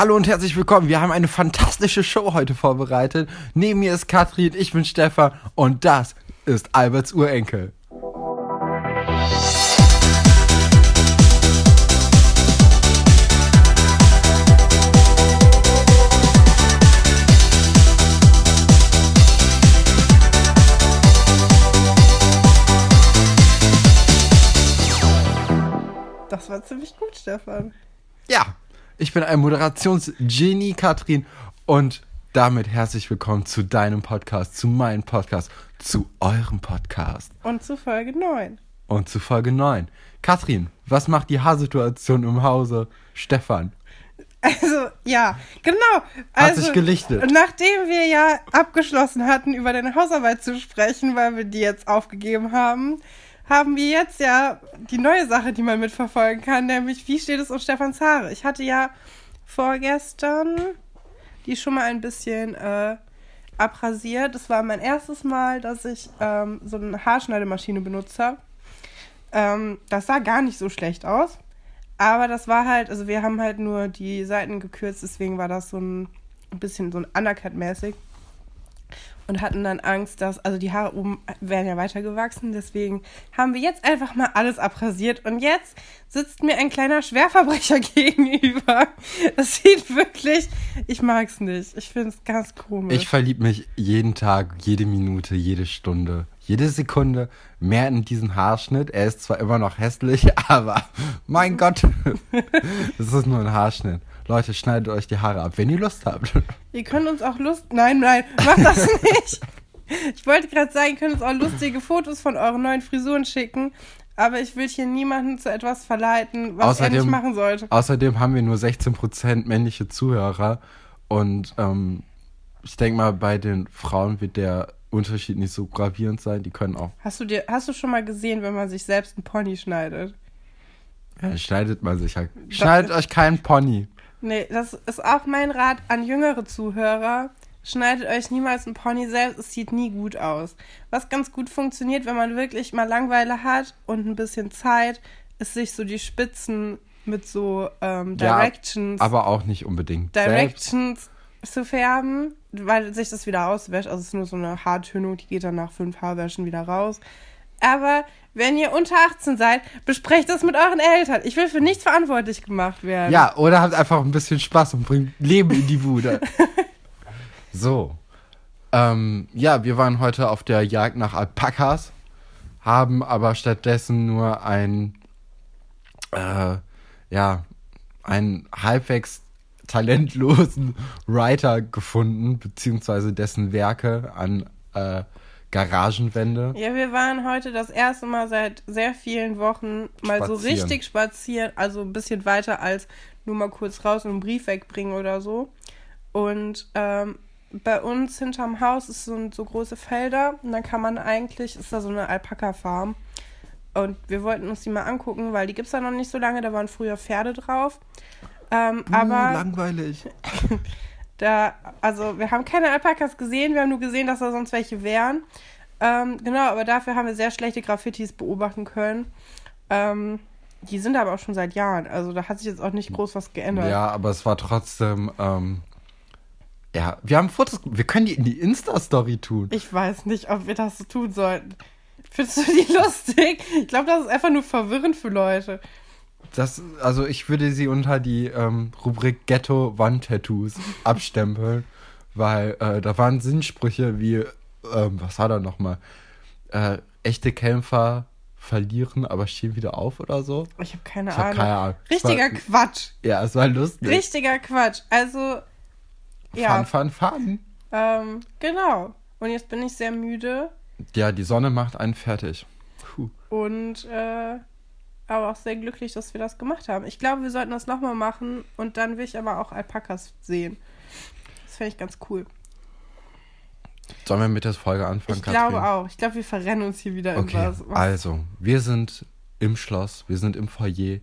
Hallo und herzlich willkommen. Wir haben eine fantastische Show heute vorbereitet. Neben mir ist Katrin, ich bin Stefan und das ist Alberts Urenkel. Das war ziemlich gut, Stefan. Ja, ich bin ein Moderationsgenie, Katrin, und damit herzlich willkommen zu deinem Podcast, zu meinem Podcast, zu eurem Podcast Und zu Folge 9. und zu Folge 9. Katrin, was macht die Haarsituation im Hause Stefan? Also, ja, genau. Hat Also, sich gelichtet. Nachdem wir ja abgeschlossen hatten, über deine Hausarbeit zu sprechen, weil wir die jetzt aufgegeben haben, haben wir jetzt ja die neue Sache, die man mitverfolgen kann, nämlich wie steht es um Stefans Haare? Ich hatte ja vorgestern die schon mal ein bisschen äh, abrasiert. Das war mein erstes Mal, dass ich ähm, so eine Haarschneidemaschine benutzt habe. Ähm, das sah gar nicht so schlecht aus. Aber das war halt, also wir haben halt nur die Seiten gekürzt, deswegen war das so ein, bisschen so ein Undercut-mäßig. Und hatten dann Angst, dass, also die Haare oben wären ja weitergewachsen, deswegen haben wir jetzt einfach mal alles abrasiert. Und jetzt sitzt mir ein kleiner Schwerverbrecher gegenüber. Das sieht wirklich, ich mag's nicht. Ich find's ganz komisch. Ich verliebe mich jeden Tag, jede Minute, jede Stunde, jede Sekunde mehr in diesen Haarschnitt. Er ist zwar immer noch hässlich, aber mein Gott, es ist nur ein Haarschnitt. Leute, schneidet euch die Haare ab, wenn ihr Lust habt. Ihr könnt uns auch Lust. Nein, nein, macht das nicht. Ich wollte gerade sagen, ihr könnt uns auch lustige Fotos von euren neuen Frisuren schicken. Aber ich will hier niemanden zu etwas verleiten, was er nicht machen sollte. Außerdem haben wir nur 16% männliche Zuhörer und ähm, ich denke mal, bei den Frauen wird der Unterschied nicht so gravierend sein. Die können auch. Hast du dir, hast du schon mal gesehen, wenn man sich selbst einen Pony schneidet? Ja, schneidet man sich halt. Schneidet euch keinen Pony. Nee, das ist auch mein Rat an jüngere Zuhörer. Schneidet euch niemals ein Pony selbst, es sieht nie gut aus. Was ganz gut funktioniert, wenn man wirklich mal Langeweile hat und ein bisschen Zeit, ist sich so die Spitzen mit so ähm, Directions, Ja, aber auch nicht unbedingt. Selbst, Directions zu färben, weil sich das wieder auswäscht. Also es ist nur so eine Haartönung, die geht dann nach fünf Haarwäschen wieder raus. Aber wenn ihr unter 18 seid, besprecht das mit euren Eltern. Ich will für nichts verantwortlich gemacht werden. ja, oder habt einfach ein bisschen Spaß und bringt Leben in die Bude. so. Ähm, ja, wir waren heute auf der Jagd nach Alpakas, haben aber stattdessen nur ein, äh, ja, einen halbwegs talentlosen Writer gefunden, beziehungsweise dessen Werke an äh, Garagenwände. Ja, wir waren heute das erste Mal seit sehr vielen Wochen mal so Spazieren. richtig spazieren, also ein bisschen weiter als nur mal kurz raus und einen Brief wegbringen oder so. Und ähm, bei uns hinterm Haus ist so, so große Felder und dann kann man eigentlich, ist da so eine Alpaka-Farm. Und wir wollten uns die mal angucken, weil die gibt es da noch nicht so lange, da waren früher Pferde drauf. Ähm, Uh, aber langweilig. da, also wir haben keine Alpakas gesehen, wir haben nur gesehen, dass da sonst welche wären. Ähm, genau, aber dafür haben wir sehr schlechte Graffitis beobachten können. Ähm, die sind aber auch schon seit Jahren, also da hat sich jetzt auch nicht groß was geändert. Ja, aber es war trotzdem, ähm, ja, wir haben Fotos, wir können die in die Insta-Story tun. Ich weiß nicht, ob wir das so tun sollten. Findest du die lustig? Ich glaube, das ist einfach nur verwirrend für Leute. Das, also ich würde sie unter die ähm, Rubrik Ghetto Wand-Tattoos abstempeln, weil äh, da waren Sinnsprüche wie, ähm, was war da nochmal? Äh, echte Kämpfer verlieren, aber stehen wieder auf oder so. Ich habe keine hab Ahnung. keine Ahnung. Richtiger war- Quatsch. Ja, es war lustig. Richtiger Quatsch. Also, ja, Fun, fun, fun. ähm, genau. Und jetzt bin ich sehr müde Ja, die Sonne macht einen fertig. Puh. und äh, aber auch sehr glücklich, dass wir das gemacht haben. Ich glaube, wir sollten das nochmal machen und dann will ich aber auch Alpakas sehen. Das fände ich ganz cool. Sollen wir mit der Folge anfangen, Ich Katrin? glaube auch. Ich glaube, wir verrennen uns hier wieder in Okay, was. was also, wir sind im Schloss, wir sind im Foyer.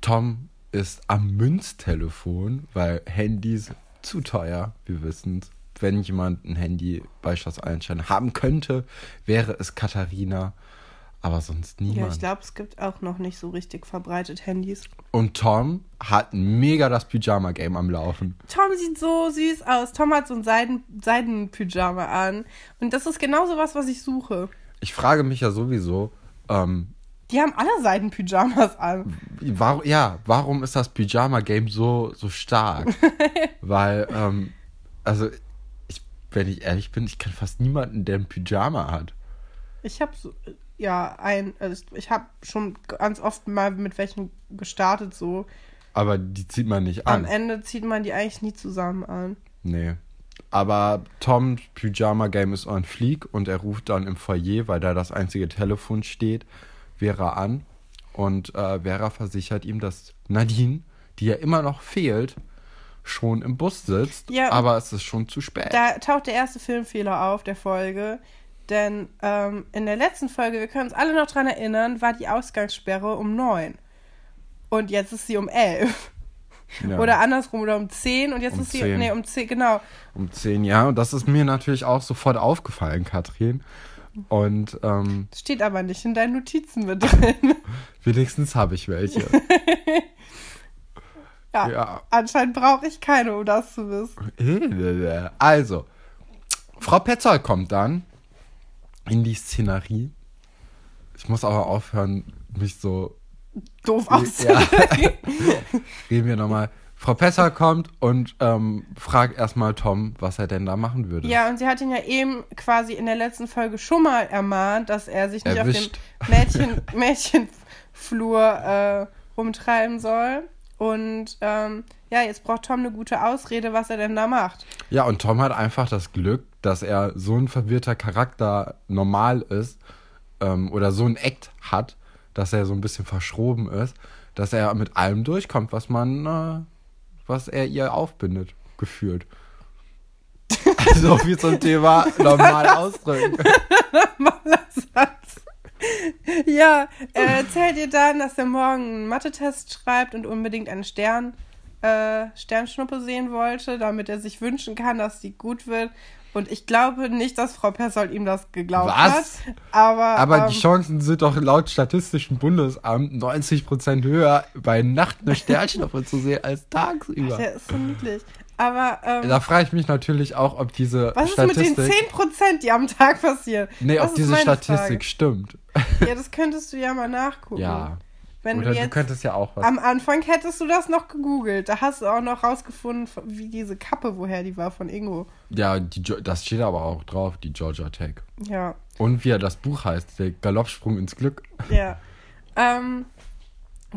Tom ist am Münztelefon, weil Handys zu teuer, wir wissen Wenn jemand ein Handy bei Schloss Einstein haben könnte, wäre es Katharina. Aber sonst Ja, niemand. ich glaube, es gibt auch noch nicht so richtig verbreitet Handys. Und Tom hat mega das Pyjama-Game am Laufen. Tom sieht so süß aus. Tom hat so ein Seiden, Seidenpyjama an. Und das ist genau so was, was ich suche. Ich frage mich ja sowieso, ähm, Die haben alle Seidenpyjamas an. warum, ja, warum ist das Pyjama-Game so, so stark? Weil, ähm, also, ich, wenn ich ehrlich bin, ich kenne fast niemanden, der ein Pyjama hat. Ich habe so, ja, ein, also ich habe schon ganz oft mal mit welchen gestartet so. Aber die zieht man nicht Am an. Ende zieht man die eigentlich nie zusammen an. Nee. Aber Toms Pyjama-Game ist on fleek und er ruft dann im Foyer, weil da das einzige Telefon steht, Vera an. Und äh, Vera versichert ihm, dass Nadine, die ja immer noch fehlt, schon im Bus sitzt. Ja. Aber es ist schon zu spät. Da taucht der erste Filmfehler auf der Folge. Denn ähm, in der letzten Folge, wir können uns alle noch dran erinnern, war die Ausgangssperre um neun. Und jetzt ist sie um elf. Ja. Oder andersrum, oder um zehn. Und jetzt Um ist sie, 10. nee, um zehn, genau. um zehn Jahre. Und das ist mir natürlich auch sofort aufgefallen, Katrin. Und ähm, Steht aber nicht in deinen Notizen mit drin. wenigstens habe ich welche. ja, Ja. anscheinend brauche ich keine, um das zu wissen. Also, Frau Petzold kommt dann in die Szenerie. Ich muss aber aufhören, mich so. Doof Ja. auszudrücken. Reden wir nochmal. Frau Petzold kommt und ähm, fragt erstmal Tom, was er denn da machen würde. Ja, und sie hat ihn ja eben quasi in der letzten Folge schon mal ermahnt, dass er sich nicht Erwischt. auf dem Mädchen, Mädchenflur äh, rumtreiben soll. Und ähm, ja, jetzt braucht Tom eine gute Ausrede, was er denn da macht. Ja, und Tom hat einfach das Glück, dass er so ein verwirrter Charakter normal ist ähm, oder so ein Act hat, dass er so ein bisschen verschroben ist, dass er mit allem durchkommt, was man, äh, was er ihr aufbindet, gefühlt. Also wie zum Thema normal ausdrücken. Satz. Ja, er erzählt ihr dann, dass er morgen einen Mathe-Test schreibt und unbedingt eine Stern, äh, Sternschnuppe sehen wollte, damit er sich wünschen kann, dass die gut wird. Und ich glaube nicht, dass Frau Pessold ihm das geglaubt Was? hat. Aber, Aber ähm, die Chancen sind doch laut Statistischem Bundesamt 90% höher, bei Nacht eine Sternschnuppe zu sehen als tagsüber. der ist so niedlich. Aber ähm, Da frage ich mich natürlich auch, ob diese was ist mit Statistik. den 10%, die am Tag passieren? Nee, Das ob diese Statistik Frage. stimmt. Ja, das könntest du ja mal nachgucken. Ja. Wenn Oder du du, jetzt könntest ja auch was. Am Anfang hättest du das noch gegoogelt. Da hast du auch noch rausgefunden, wie diese Kappe, woher die war von Ingo. ja, die, das steht aber auch drauf, die Georgia Tech. Ja, Und wie er das Buch heißt, der Galoppsprung ins Glück. ja. ähm,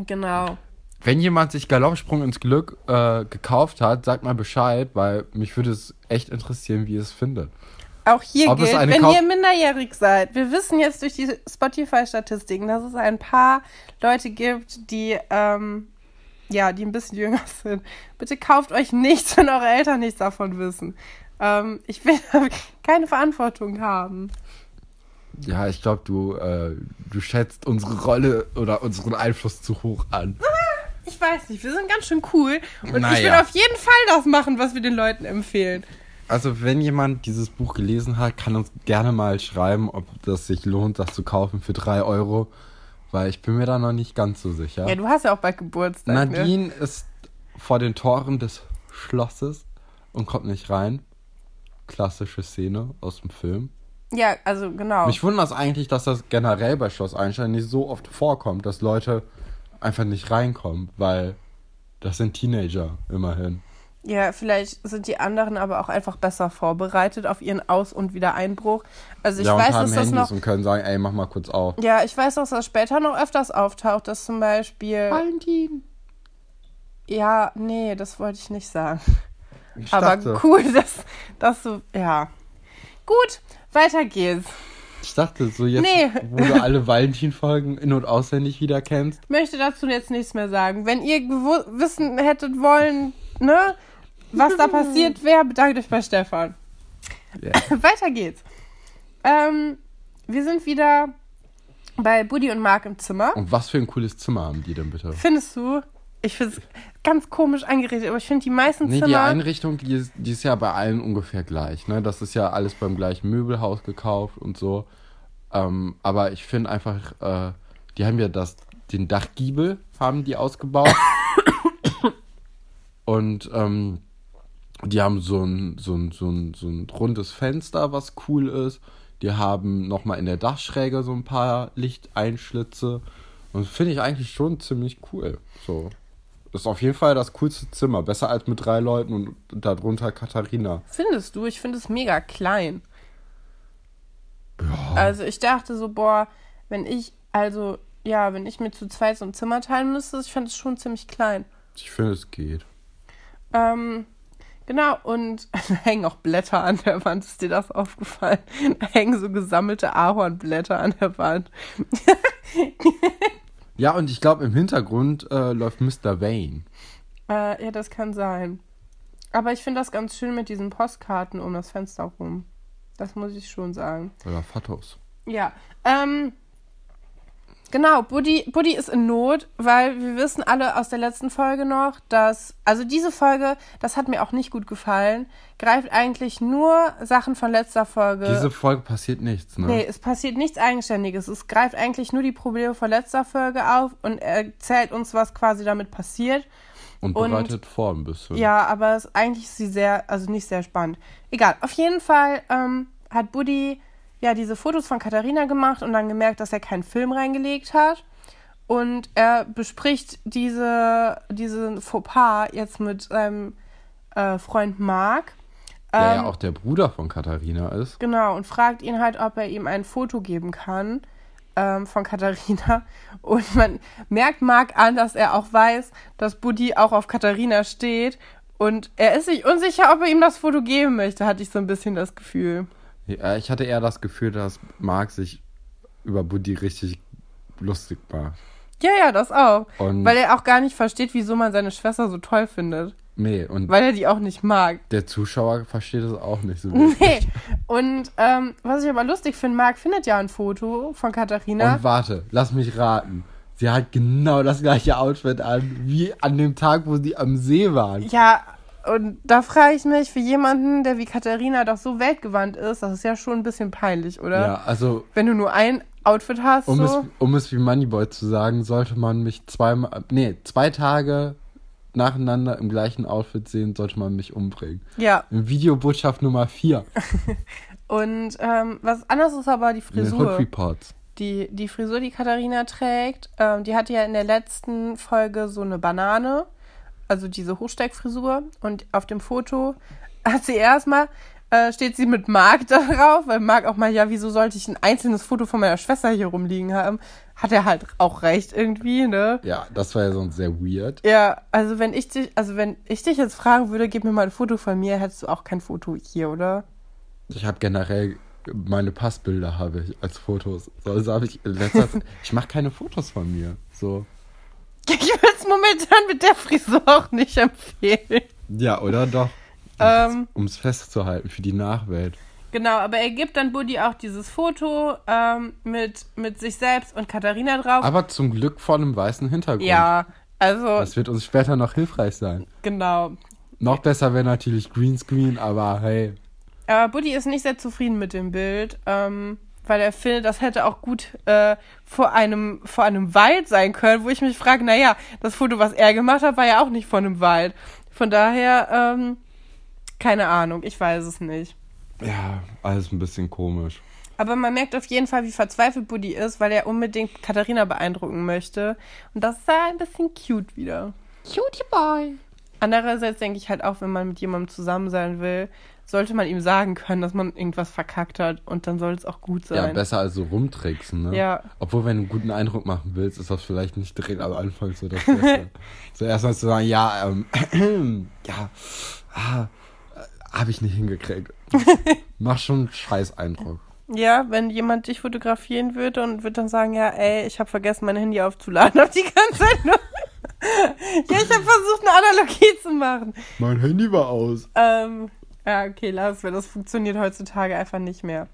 genau. Wenn jemand sich Galoppsprung ins Glück äh, gekauft hat, sagt mal Bescheid, weil mich würde es echt interessieren, wie ihr es findet. Auch hier Ob es gilt, wenn Kauf- ihr minderjährig seid, wir wissen jetzt durch die Spotify-Statistiken, dass es ein paar Leute gibt, die, ähm, ja, die ein bisschen jünger sind. Bitte kauft euch nichts, wenn eure Eltern nichts davon wissen. Ähm, ich will keine Verantwortung haben. Ja, ich glaube, du, äh, du schätzt unsere Rolle oder unseren Einfluss zu hoch an. Ich weiß nicht, wir sind ganz schön cool. Und ich will Naja. auf jeden Fall das machen, was wir den Leuten empfehlen. Also, wenn jemand dieses Buch gelesen hat, kann uns gerne mal schreiben, ob das sich lohnt, das zu kaufen für 3 Euro. Weil ich bin mir da noch nicht ganz so sicher. Ja, du hast ja auch bald Geburtstag. Ne? Nadine ist vor den Toren des Schlosses und kommt nicht rein. Klassische Szene aus dem Film. Ja, also genau. Mich wundert es eigentlich, dass das generell bei Schloss Einstein nicht so oft vorkommt, dass Leute einfach nicht reinkommen, weil das sind Teenager immerhin. Ja, vielleicht sind die anderen aber auch einfach besser vorbereitet auf ihren Aus- und Wiedereinbruch. Also ich ja, weiß, dass das Handys noch. und können sagen, ey, mach mal kurz auf. Ja, ich weiß, dass das später noch öfters auftaucht, dass zum Beispiel. Valentin. Ja, nee, das wollte ich nicht sagen. Ich aber dachte, cool, dass, dass du. Ja. Gut, weiter geht's. ich dachte so jetzt, Nee. wo du alle Valentin-Folgen in- und auswendig wieder kennst. Ich möchte dazu jetzt nichts mehr sagen. Wenn ihr wissen hättet wollen, ne, was da passiert wäre, bedankt euch bei Stefan. Ja. Weiter geht's. Ähm, wir sind wieder bei Buddy und Mark im Zimmer. Und was für ein cooles Zimmer haben die denn bitte? Findest du? Ich finde es ganz komisch eingerichtet, aber ich finde die meisten Nee, die Zimmer. Einrichtung, die ist, die ist ja bei allen ungefähr gleich. Ne? Das ist ja alles beim gleichen Möbelhaus gekauft und so. Ähm, aber ich finde einfach, äh, die haben ja das, den Dachgiebel haben die ausgebaut. Und ähm, die haben so ein, so, ein, so, ein, so ein rundes Fenster, was cool ist. Die haben nochmal in der Dachschräge so ein paar Lichteinschlitze. Und finde ich eigentlich schon ziemlich cool. So. Das ist auf jeden Fall das coolste Zimmer. Besser als mit drei Leuten und darunter Katharina. Findest du? Ich finde es mega klein. Ja. Also ich dachte so, boah, wenn ich, also, ja, wenn ich mir zu zweit so ein Zimmer teilen müsste, ich fand es schon ziemlich klein. Ich finde, es geht. Ähm, genau, und da hängen auch Blätter an der Wand. Ist dir das aufgefallen? Da hängen so gesammelte Ahornblätter an der Wand. Ja, und ich glaube, im Hintergrund äh, läuft Mr. Vane. Äh, ja, das kann sein. Aber ich finde das ganz schön mit diesen Postkarten um das Fenster rum. Das muss ich schon sagen. Oder Fatos. Ja, ähm, genau, Buddy, Buddy ist in Not, weil wir wissen alle aus der letzten Folge noch, dass, also diese Folge, das hat mir auch nicht gut gefallen, greift eigentlich nur Sachen von letzter Folge. Diese Folge passiert nichts, ne? Nee, es passiert nichts Eigenständiges. Es greift eigentlich nur die Probleme von letzter Folge auf und erzählt uns, was quasi damit passiert. Und und- bereitet vor ein bisschen. Ja, aber es, eigentlich ist sie sehr, also nicht sehr spannend. Egal, auf jeden Fall ähm, hat Buddy ja diese Fotos von Katharina gemacht und dann gemerkt, dass er keinen Film reingelegt hat. Und er bespricht diese, diesen Fauxpas jetzt mit seinem äh, Freund Marc. Der Ähm, ja auch der Bruder von Katharina ist. Genau, und fragt ihn halt, ob er ihm ein Foto geben kann ähm, von Katharina. Und man merkt Marc an, dass er auch weiß, dass Buddy auch auf Katharina steht. Und er ist sich unsicher, ob er ihm das Foto geben möchte, hatte ich so ein bisschen das Gefühl. Ja, ich hatte eher das Gefühl, dass Marc sich über Buddy richtig lustig macht. Ja, ja, das auch. Und Weil er auch gar nicht versteht, wieso man seine Schwester so toll findet. nee, und Weil er die auch nicht mag. der Zuschauer versteht es auch nicht so wirklich. Nee. Und ähm, was ich aber lustig finde, Marc findet ja ein Foto von Katharina. Und warte, lass mich raten. Sie hat genau das gleiche Outfit an, wie an dem Tag, wo sie am See waren. Ja, und da frage ich mich, für jemanden, der wie Katharina doch so weltgewandt ist, das ist ja schon ein bisschen peinlich, oder? Ja, also, Wenn du nur ein Outfit hast, um, es, so. um es wie Moneyboy zu sagen, sollte man mich zweimal, nee, zwei Tage nacheinander im gleichen Outfit sehen, sollte man mich umbringen. Ja, In Videobotschaft Nummer 4. und ähm, was anderes ist aber die den Hood Frisur. Reports. Die, die Frisur, die Katharina trägt, ähm, die hatte ja in der letzten Folge so eine Banane, also diese Hochsteckfrisur. Und auf dem Foto hat sie erstmal, äh, steht sie mit Marc da drauf, weil Marc auch mal, ja, wieso sollte ich ein einzelnes Foto von meiner Schwester hier rumliegen haben? Hat er halt auch recht irgendwie, ne? Ja, das war ja sonst sehr weird. Ja, also wenn ich dich, also wenn ich dich jetzt fragen würde, gib mir mal ein Foto von mir, hättest du auch kein Foto hier, oder? Ich habe generell meine Passbilder habe ich als Fotos. So, Also habe ich Zeit, ich mache keine Fotos von mir. So. Ich würde es momentan mit der Frisur auch nicht empfehlen. Ja, oder doch? Ähm, Um es festzuhalten für die Nachwelt. Genau, aber er gibt dann Buddy auch dieses Foto ähm, mit, mit sich selbst und Katharina drauf. Aber zum Glück vor einem weißen Hintergrund. ja, also Das wird uns später noch hilfreich sein. genau. Noch besser wäre natürlich Greenscreen, aber hey. Aber Buddy ist nicht sehr zufrieden mit dem Bild, ähm, weil er findet, das hätte auch gut äh, vor, einem, vor einem Wald sein können, wo ich mich frage, naja, das Foto, was er gemacht hat, war ja auch nicht vor einem Wald. Von daher, ähm, keine Ahnung, ich weiß es nicht. Ja, alles ein bisschen komisch. Aber man merkt auf jeden Fall, wie verzweifelt Buddy ist, weil er unbedingt Katharina beeindrucken möchte. Und das ist da ein bisschen cute wieder. Cutie Boy. Andererseits denke ich halt auch, wenn man mit jemandem zusammen sein will, sollte man ihm sagen können, dass man irgendwas verkackt hat und dann soll es auch gut Ja, sein. besser als so rumtricksen, ne? Ja. Obwohl, wenn du einen guten Eindruck machen willst, ist das vielleicht nicht direkt am Anfang so das Beste. Zuerst mal zu sagen, ja, ähm, ja, ah, habe ich nicht hingekriegt. Mach schon einen scheiß Eindruck. Ja, wenn jemand dich fotografieren würde und würde dann sagen, ja, ey, ich habe vergessen, mein Handy aufzuladen, auf die ganze Zeit nur. ja, ich habe versucht, eine Analogie zu machen. Mein Handy war aus. Ähm, ja, okay, lass wir. Das funktioniert heutzutage einfach nicht mehr.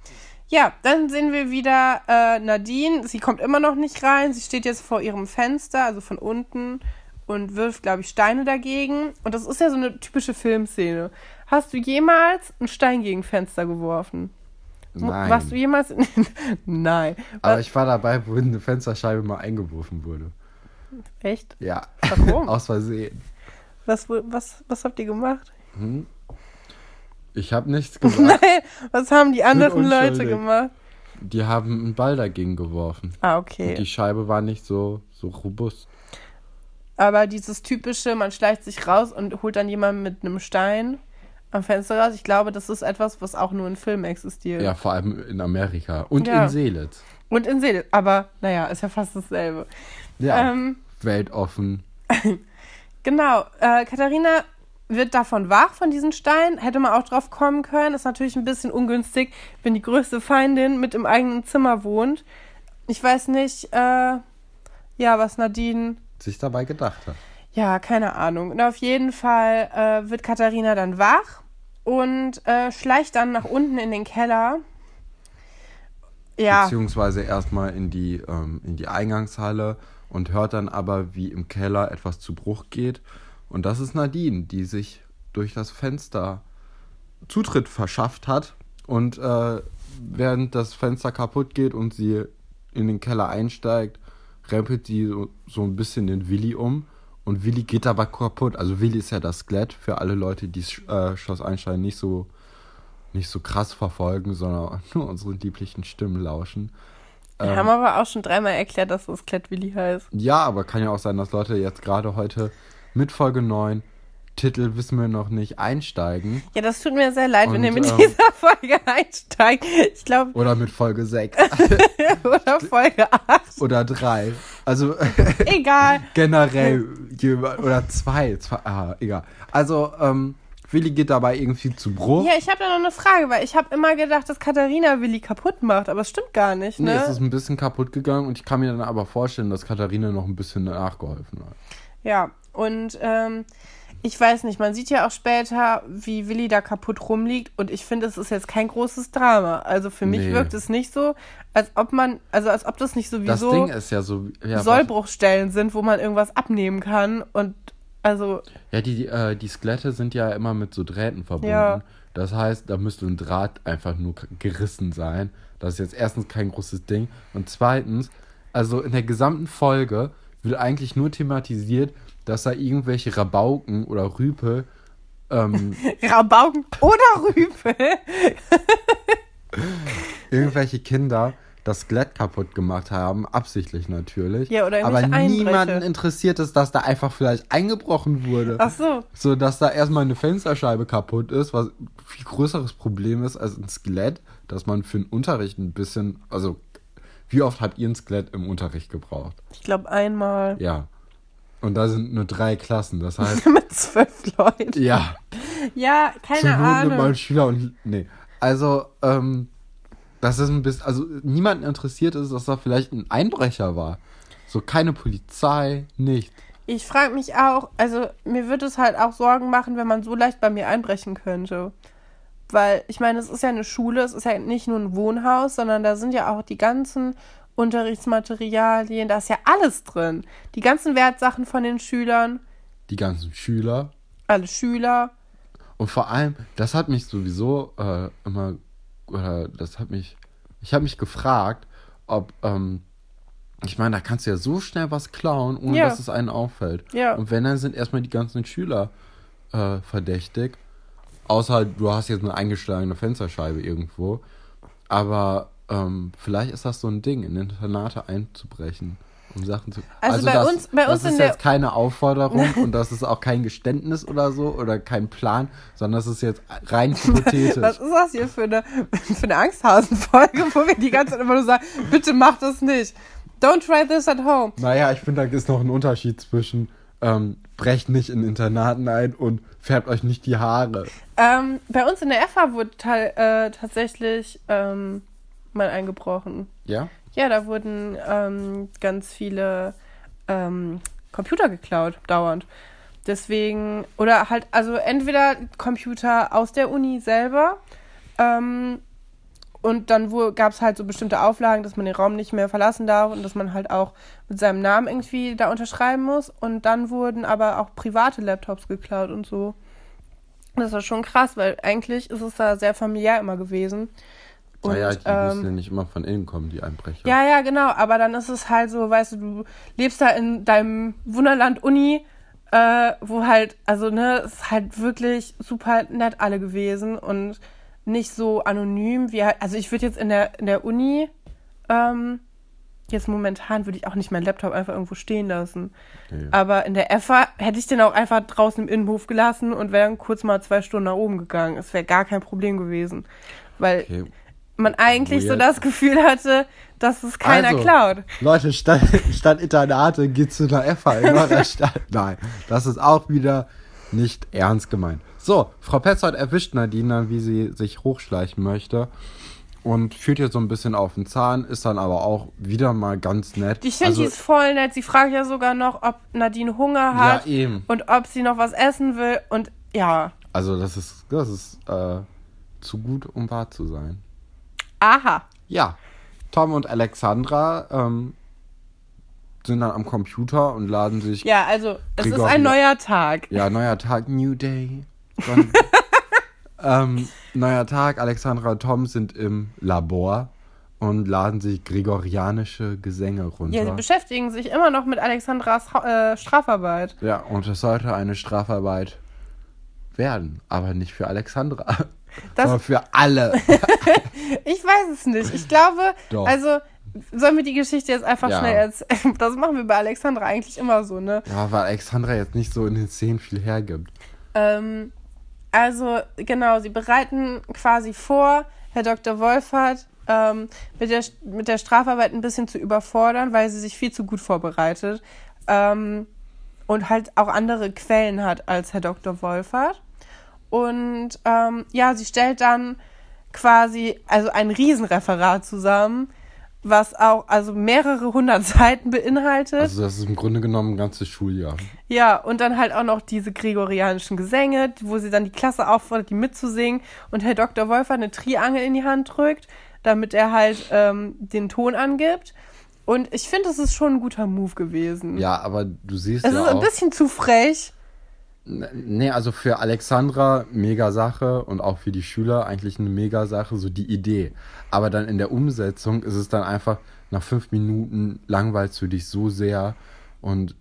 Ja, dann sehen wir wieder äh, Nadine. Sie kommt immer noch nicht rein. Sie steht jetzt vor ihrem Fenster, also von unten, und wirft, glaube ich, Steine dagegen. Und das ist ja so eine typische Filmszene. Hast du jemals einen Stein gegen Fenster geworfen? Nein. Warst du jemals in. Nein. Aber Was- ich war dabei, wo eine Fensterscheibe mal eingeworfen wurde. Echt? Ja. Warum? Aus Versehen. Was, was, was habt ihr gemacht? Hm? Ich habe nichts gesagt. Nein, was haben die anderen Leute gemacht? Die haben einen Ball dagegen geworfen. Ah, Und die okay. Scheibe war nicht so, so robust. Aber dieses typische, man schleicht sich raus und holt dann jemanden mit einem Stein am Fenster raus, ich glaube, das ist etwas, was auch nur in Filmen existiert. Ja, vor allem in Amerika. Und Ja. in Seelitz. Und in Seele. Aber naja, ist ja fast dasselbe. Ja. Ähm, Weltoffen. Genau, äh, Katharina wird davon wach, von diesen Steinen. Hätte man auch drauf kommen können. Ist natürlich ein bisschen ungünstig, wenn die größte Feindin mit im eigenen Zimmer wohnt. Ich weiß nicht, äh, ja, was Nadine. Sich dabei gedacht hat. Ja, keine Ahnung. Und auf jeden Fall äh, wird Katharina dann wach und äh, schleicht dann nach unten in den Keller. Ja, Beziehungsweise erstmal in die, ähm, in die Eingangshalle und hört dann aber, wie im Keller etwas zu Bruch geht. Und das ist Nadine, die sich durch das Fenster Zutritt verschafft hat. Und äh, während das Fenster kaputt geht und sie in den Keller einsteigt, rempelt sie so, so ein bisschen den Willi um. Und Willi geht aber kaputt. Also Willi ist ja das Skelett für alle Leute, die äh, Schloss Einstein nicht so nicht so krass verfolgen, sondern nur unseren lieblichen Stimmen lauschen. wir haben aber auch schon dreimal erklärt, dass das Klettwilli heißt. Ja, aber kann ja auch sein, dass Leute jetzt gerade heute mit Folge 9, Titel wissen wir noch nicht, einsteigen. Ja, das tut mir sehr leid, wenn Und, ihr mit ähm, dieser Folge einsteigt. Ich glaube, Oder mit Folge 6 oder Folge 8. oder 3. Also Egal. generell jemand- oder 2. Zwei, ah, egal. Also, ähm, Willi geht dabei irgendwie zu Bruch. Ja, ich habe da noch eine Frage, weil ich habe immer gedacht, dass Katharina Willi kaputt macht, aber es stimmt gar nicht, Nee, ne? es ist ein bisschen kaputt gegangen und ich kann mir dann aber vorstellen, dass Katharina noch ein bisschen nachgeholfen hat. ja, und ähm, ich weiß nicht, man sieht ja auch später, wie Willi da kaputt rumliegt und ich finde, es ist jetzt kein großes Drama. Also für mich Nee. wirkt es nicht so, als ob man, also als ob das nicht Das sowieso Ding ist ja so. Ja, Sollbruchstellen sind, wo man irgendwas abnehmen kann und also Ja, die, äh, die Skelette sind ja immer mit so Drähten verbunden. Ja. Das heißt, da müsste ein Draht einfach nur gerissen sein. Das ist jetzt erstens kein großes Ding. Und zweitens, also in der gesamten Folge wird eigentlich nur thematisiert, dass da irgendwelche Rabauken oder Rüpe ähm, Rabauken oder Rüpel. irgendwelche Kinder das Skelett kaputt gemacht haben, absichtlich natürlich. Ja, oder Aber niemanden interessiert es, dass da einfach vielleicht eingebrochen wurde. Ach so. So, dass da erstmal eine Fensterscheibe kaputt ist, was ein viel größeres Problem ist als ein Skelett, dass man für den Unterricht ein bisschen, also wie oft habt ihr ein Skelett im Unterricht gebraucht? Ich glaube einmal Ja. Und da sind nur drei Klassen, das heißt, mit zwölf Leuten. ja, Ja, keine zur Not Ahnung. einen Schüler und, nee. Also, ähm, das ist ein bisschen, also niemanden interessiert ist, dass da vielleicht ein Einbrecher war. So keine Polizei, nicht. Ich frage mich auch, also mir würde es halt auch Sorgen machen, wenn man so leicht bei mir einbrechen könnte. Weil, ich meine, es ist ja eine Schule, es ist ja nicht nur ein Wohnhaus, sondern da sind ja auch die ganzen Unterrichtsmaterialien, da ist ja alles drin. Die ganzen Wertsachen von den Schülern, Die ganzen Schüler, alle Schüler. Und vor allem, das hat mich sowieso äh, immer, oder das hat mich, ich habe mich gefragt, ob, ähm, ich meine, da kannst du ja so schnell was klauen, ohne Ja. dass es einen auffällt. Ja. Und wenn, dann sind erstmal die ganzen Schüler äh, verdächtig. Außer du hast jetzt eine eingeschlagene Fensterscheibe irgendwo. Aber ähm, vielleicht ist das so ein Ding, in Internate einzubrechen. Um Sachen zu. Also bei das, uns- bei das uns ist in der- jetzt keine Aufforderung und das ist auch kein Geständnis oder so oder kein Plan, sondern das ist jetzt rein hypothetisch. Was ist das hier für eine, für eine Angsthausen-Folge, wo wir die ganze Zeit immer nur sagen, bitte mach das nicht. Don't try this at home. Naja, ich finde, da ist noch ein Unterschied zwischen ähm, brecht nicht in Internaten ein und färbt euch nicht die Haare. Ähm, bei uns in der FH wurde äh, tatsächlich ähm, mal eingebrochen. Ja? Ja, da wurden ähm, ganz viele ähm, Computer geklaut, dauernd. Deswegen, oder halt, also entweder Computer aus der Uni selber, ähm, und dann gab es halt so bestimmte Auflagen, dass man den Raum nicht mehr verlassen darf und dass man halt auch mit seinem Namen irgendwie da unterschreiben muss. Und dann wurden aber auch private Laptops geklaut und so. Das war schon krass, weil eigentlich ist es da sehr familiär immer gewesen. Und, naja, die ähm, müssen ja nicht immer von innen kommen, die Einbrecher. Ja, ja, genau. Aber dann ist es halt so, weißt du, du lebst da in deinem Wunderland Uni, äh, wo halt, also ne, es ist halt wirklich super nett alle gewesen und nicht so anonym wie halt, also ich würde jetzt in der, in der Uni, ähm, jetzt momentan würde ich auch nicht meinen Laptop einfach irgendwo stehen lassen. Nee. Aber in der EFA hätte ich den auch einfach draußen im Innenhof gelassen und wäre dann kurz mal zwei Stunden nach oben gegangen. Es wäre gar kein Problem gewesen. Weil Okay. Man eigentlich so Weird. das Gefühl hatte, dass es keiner Also, klaut. Leute, statt, statt Internate geht zu einer FH in eurer Stadt. Nein, das ist auch wieder nicht ernst gemeint. So, Frau Petzold erwischt Nadine dann, wie sie sich hochschleichen möchte. Und führt ihr so ein bisschen auf den Zahn, ist dann aber auch wieder mal ganz nett. Ich finde, also, die ist voll nett. Sie fragt ja sogar noch, ob Nadine Hunger Ja, hat eben. und ob sie noch was essen will. Und ja, Also, das ist, das ist äh, zu gut, um wahr zu sein. Aha. Ja, Tom und Alexandra ähm, sind dann am Computer und laden sich Ja, also es ist Gregor ein wieder. neuer Tag. Ja, neuer Tag, New Day. Dann, ähm, neuer Tag, Alexandra und Tom sind im Labor und laden sich gregorianische Gesänge runter. Ja, sie beschäftigen sich immer noch mit Alexandras äh, Strafarbeit. Ja, und es sollte eine Strafarbeit werden, aber nicht für Alexandra, Das- sondern für alle. Ich weiß es nicht. Ich glaube, Doch. also sollen wir die Geschichte jetzt einfach Ja. schnell erzählen? Das machen wir bei Alexandra eigentlich immer so, ne? Ja, weil Alexandra jetzt nicht so in den Szenen viel hergibt. Ähm, also, genau, sie bereiten quasi vor, Herr Dr. Wolfert ähm, mit, der, mit der Strafarbeit ein bisschen zu überfordern, weil sie sich viel zu gut vorbereitet ähm, und halt auch andere Quellen hat als Herr Dr. Wolfert. Und ähm, ja, sie stellt dann quasi also ein Riesenreferat zusammen, was auch also mehrere hundert Seiten beinhaltet. Also das ist im Grunde genommen ein ganzes Schuljahr. Ja, und dann halt auch noch diese gregorianischen Gesänge, wo sie dann die Klasse auffordert, die mitzusingen und Herr Dr. Wolfer eine Triangel in die Hand drückt, damit er halt ähm, den Ton angibt. Und ich finde, das ist schon ein guter Move gewesen. Ja, aber du siehst Es ja ist ein bisschen zu frech. Nee, also für Alexandra mega Sache und auch für die Schüler eigentlich eine mega Sache, so die Idee. Aber dann in der Umsetzung ist es dann einfach nach fünf Minuten langweilst du dich so sehr und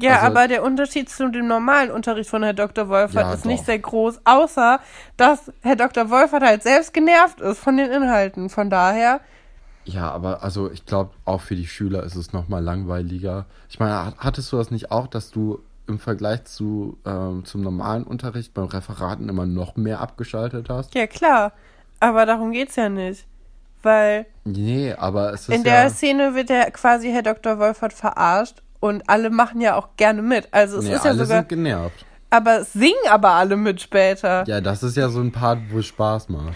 Ja, Also- aber der Unterschied zu dem normalen Unterricht von Herr Dr. Wolfert Ja, ist nicht doch. sehr groß, außer dass Herr Dr. Wolfert halt selbst genervt ist von den Inhalten. Von daher, ja, aber also ich glaube auch für die Schüler ist es nochmal langweiliger. Ich meine, hat- hattest du das nicht auch, dass du im Vergleich zu ähm, zum normalen Unterricht beim Referaten immer noch mehr abgeschaltet hast? ja klar, aber darum geht's ja nicht. Weil Nee, aber es ist In der ja Szene wird der quasi Herr Dr. Wolfert verarscht und alle machen ja auch gerne mit. Also es nee, ist ja alle sogar, sind genervt. aber es singen aber alle mit später. Ja, das ist ja so ein Part, wo es Spaß macht.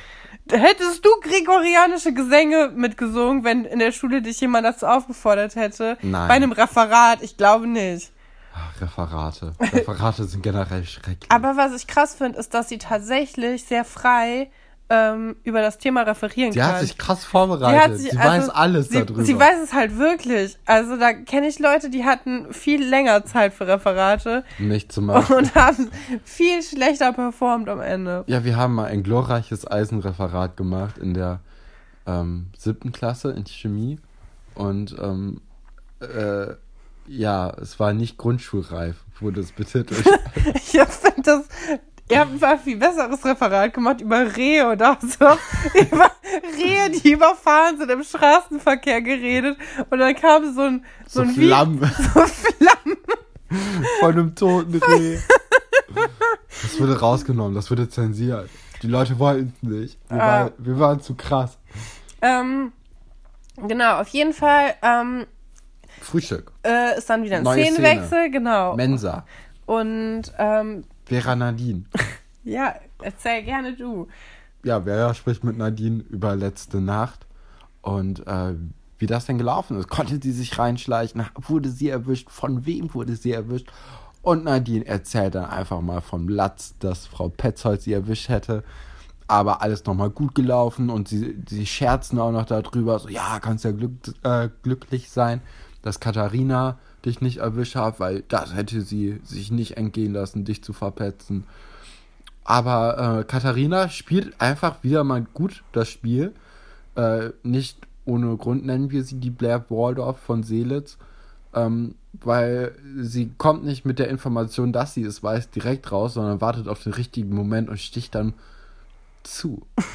Hättest du gregorianische Gesänge mitgesungen, wenn in der Schule dich jemand dazu aufgefordert hätte? Nein. Bei einem Referat, ich glaube nicht. Ach, Referate. Referate sind generell schrecklich. Aber was ich krass finde, ist, dass sie tatsächlich sehr frei ähm, über das Thema referieren Sie kann. hat sich krass Die vorbereitet. hat Sie, sich- weiß also, alles sie, darüber. Sie weiß es halt wirklich. Also da kenne ich Leute, die hatten viel länger Zeit für Referate Nicht zum Beispiel. und haben viel schlechter performt am Ende. Ja, wir haben mal ein glorreiches Eisenreferat gemacht in der ähm, siebten Klasse in Chemie. Und ähm, äh, ja, es war nicht grundschulreif, wurde es betitelt. Ich finde das. Ihr habt ein viel besseres Referat gemacht über Rehe oder so. über Rehe, die überfahren sind im Straßenverkehr geredet. Und dann kam so ein, so, so ein Vi- Flammen So Flammen. von einem toten Reh. Das wurde rausgenommen, das wurde zensiert. Die Leute wollten es nicht. Wir, Ah. waren, wir waren zu krass. Ähm, genau, auf jeden Fall ähm, Frühstück. äh, ist dann wieder ein Neue Szenenwechsel, genau. Mensa. Und ähm, Vera Nadine. ja, erzähl gerne du. ja, Vera spricht mit Nadine über letzte Nacht und äh, wie das denn gelaufen ist. Konnte sie sich reinschleichen? Wurde sie erwischt? Von wem wurde sie erwischt? Und Nadine erzählt dann einfach mal vom Latz, dass Frau Petzold sie erwischt hätte. Aber alles nochmal gut gelaufen und sie, sie scherzen auch noch darüber. So, ja, kannst ja glück, äh, glücklich sein, dass Katharina dich nicht erwischt hat, weil das hätte sie sich nicht entgehen lassen, dich zu verpetzen. Aber äh, Katharina spielt einfach wieder mal gut das Spiel. äh, nicht ohne Grund nennen wir sie die Blair Waldorf von Seelitz, ähm, weil sie kommt nicht mit der Information, dass sie es weiß, direkt raus, sondern wartet auf den richtigen Moment und sticht dann zu.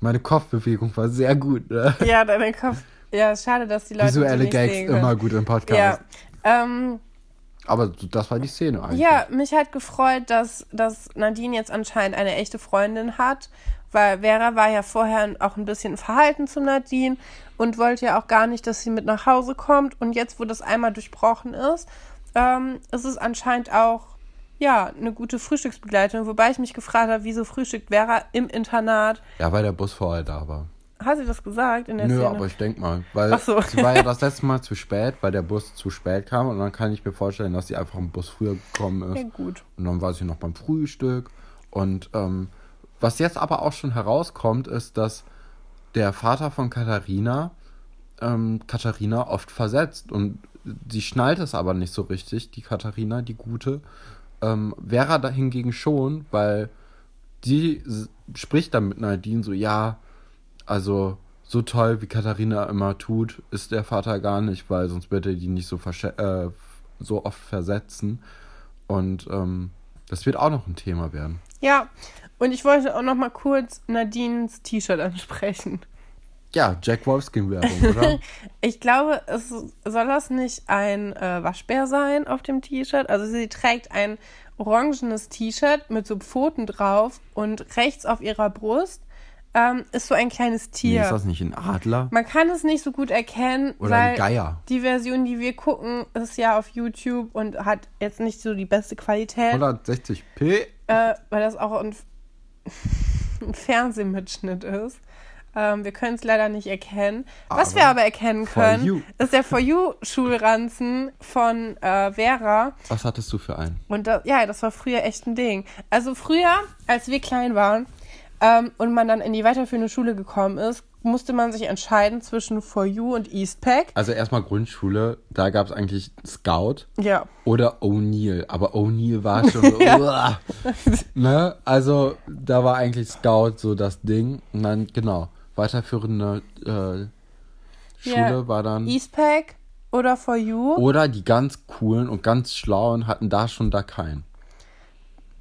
Meine Kopfbewegung war sehr gut. Ne? Ja, deine Kopf. Ja, schade, dass die Leute. Visuelle die nicht Gags sehen können. immer gut im Podcast. Ja. Ähm, Aber das war die Szene eigentlich. ja, mich hat gefreut, dass, dass Nadine jetzt anscheinend eine echte Freundin hat, weil Vera war ja vorher auch ein bisschen verhalten zu Nadine und wollte ja auch gar nicht, dass sie mit nach Hause kommt. Und jetzt, wo das einmal durchbrochen ist, ähm, ist es anscheinend auch ja eine gute Frühstücksbegleitung. Wobei ich mich gefragt habe, wieso frühstückt Vera im Internat? Ja, weil der Bus vorher da war. Hat sie das gesagt in der Nö, Szene? aber ich denk mal, weil Ach so. sie war ja das letzte Mal zu spät, weil der Bus zu spät kam und dann kann ich mir vorstellen, dass sie einfach im Bus früher gekommen ja, ist gut. und dann war sie noch beim Frühstück und ähm, was jetzt aber auch schon herauskommt, ist, dass der Vater von Katharina ähm, Katharina oft versetzt und sie schnallt es aber nicht so richtig, die Katharina, die gute. Ähm, Vera da hingegen schon, weil die spricht dann mit Nadine so, ja, also so toll, wie Katharina immer tut, ist der Vater gar nicht, weil sonst würde er die nicht so, äh, so oft versetzen. Und ähm, das wird auch noch ein Thema werden. Ja, und ich wollte auch noch mal kurz Nadines T-Shirt ansprechen. Ja, Jack Wolfskin-Werbung, oder? Ich glaube, es soll das nicht ein äh, Waschbär sein auf dem T-Shirt. Also sie trägt ein orangenes T-Shirt mit so Pfoten drauf und rechts auf ihrer Brust ähm, ist so ein kleines nee, Tier. ist das nicht ein Adler? Man kann es nicht so gut erkennen, Oder weil ein Geier? die Version, die wir gucken, ist ja auf YouTube und hat jetzt nicht so die beste Qualität, 160p? äh, weil das auch ein, ein Fernsehmitschnitt ist. Ähm, wir können es leider nicht erkennen. Was Aber wir aber erkennen können, ist der For You-Schulranzen von äh, Vera. Was hattest du für einen? Und das, ja, das war früher echt ein Ding. Also früher, als wir klein waren ähm, und man dann in die weiterführende Schule gekommen ist, musste man sich entscheiden zwischen For You und Eastpack. Also erstmal Grundschule, da gab es eigentlich Scout Ja. oder O'Neill. Aber O'Neill war schon uah. ne? Also da war eigentlich Scout so das Ding. Und dann, genau, weiterführende äh, Schule Ja. war dann... Eastpack oder For You? Oder die ganz coolen und ganz schlauen hatten da schon da keinen.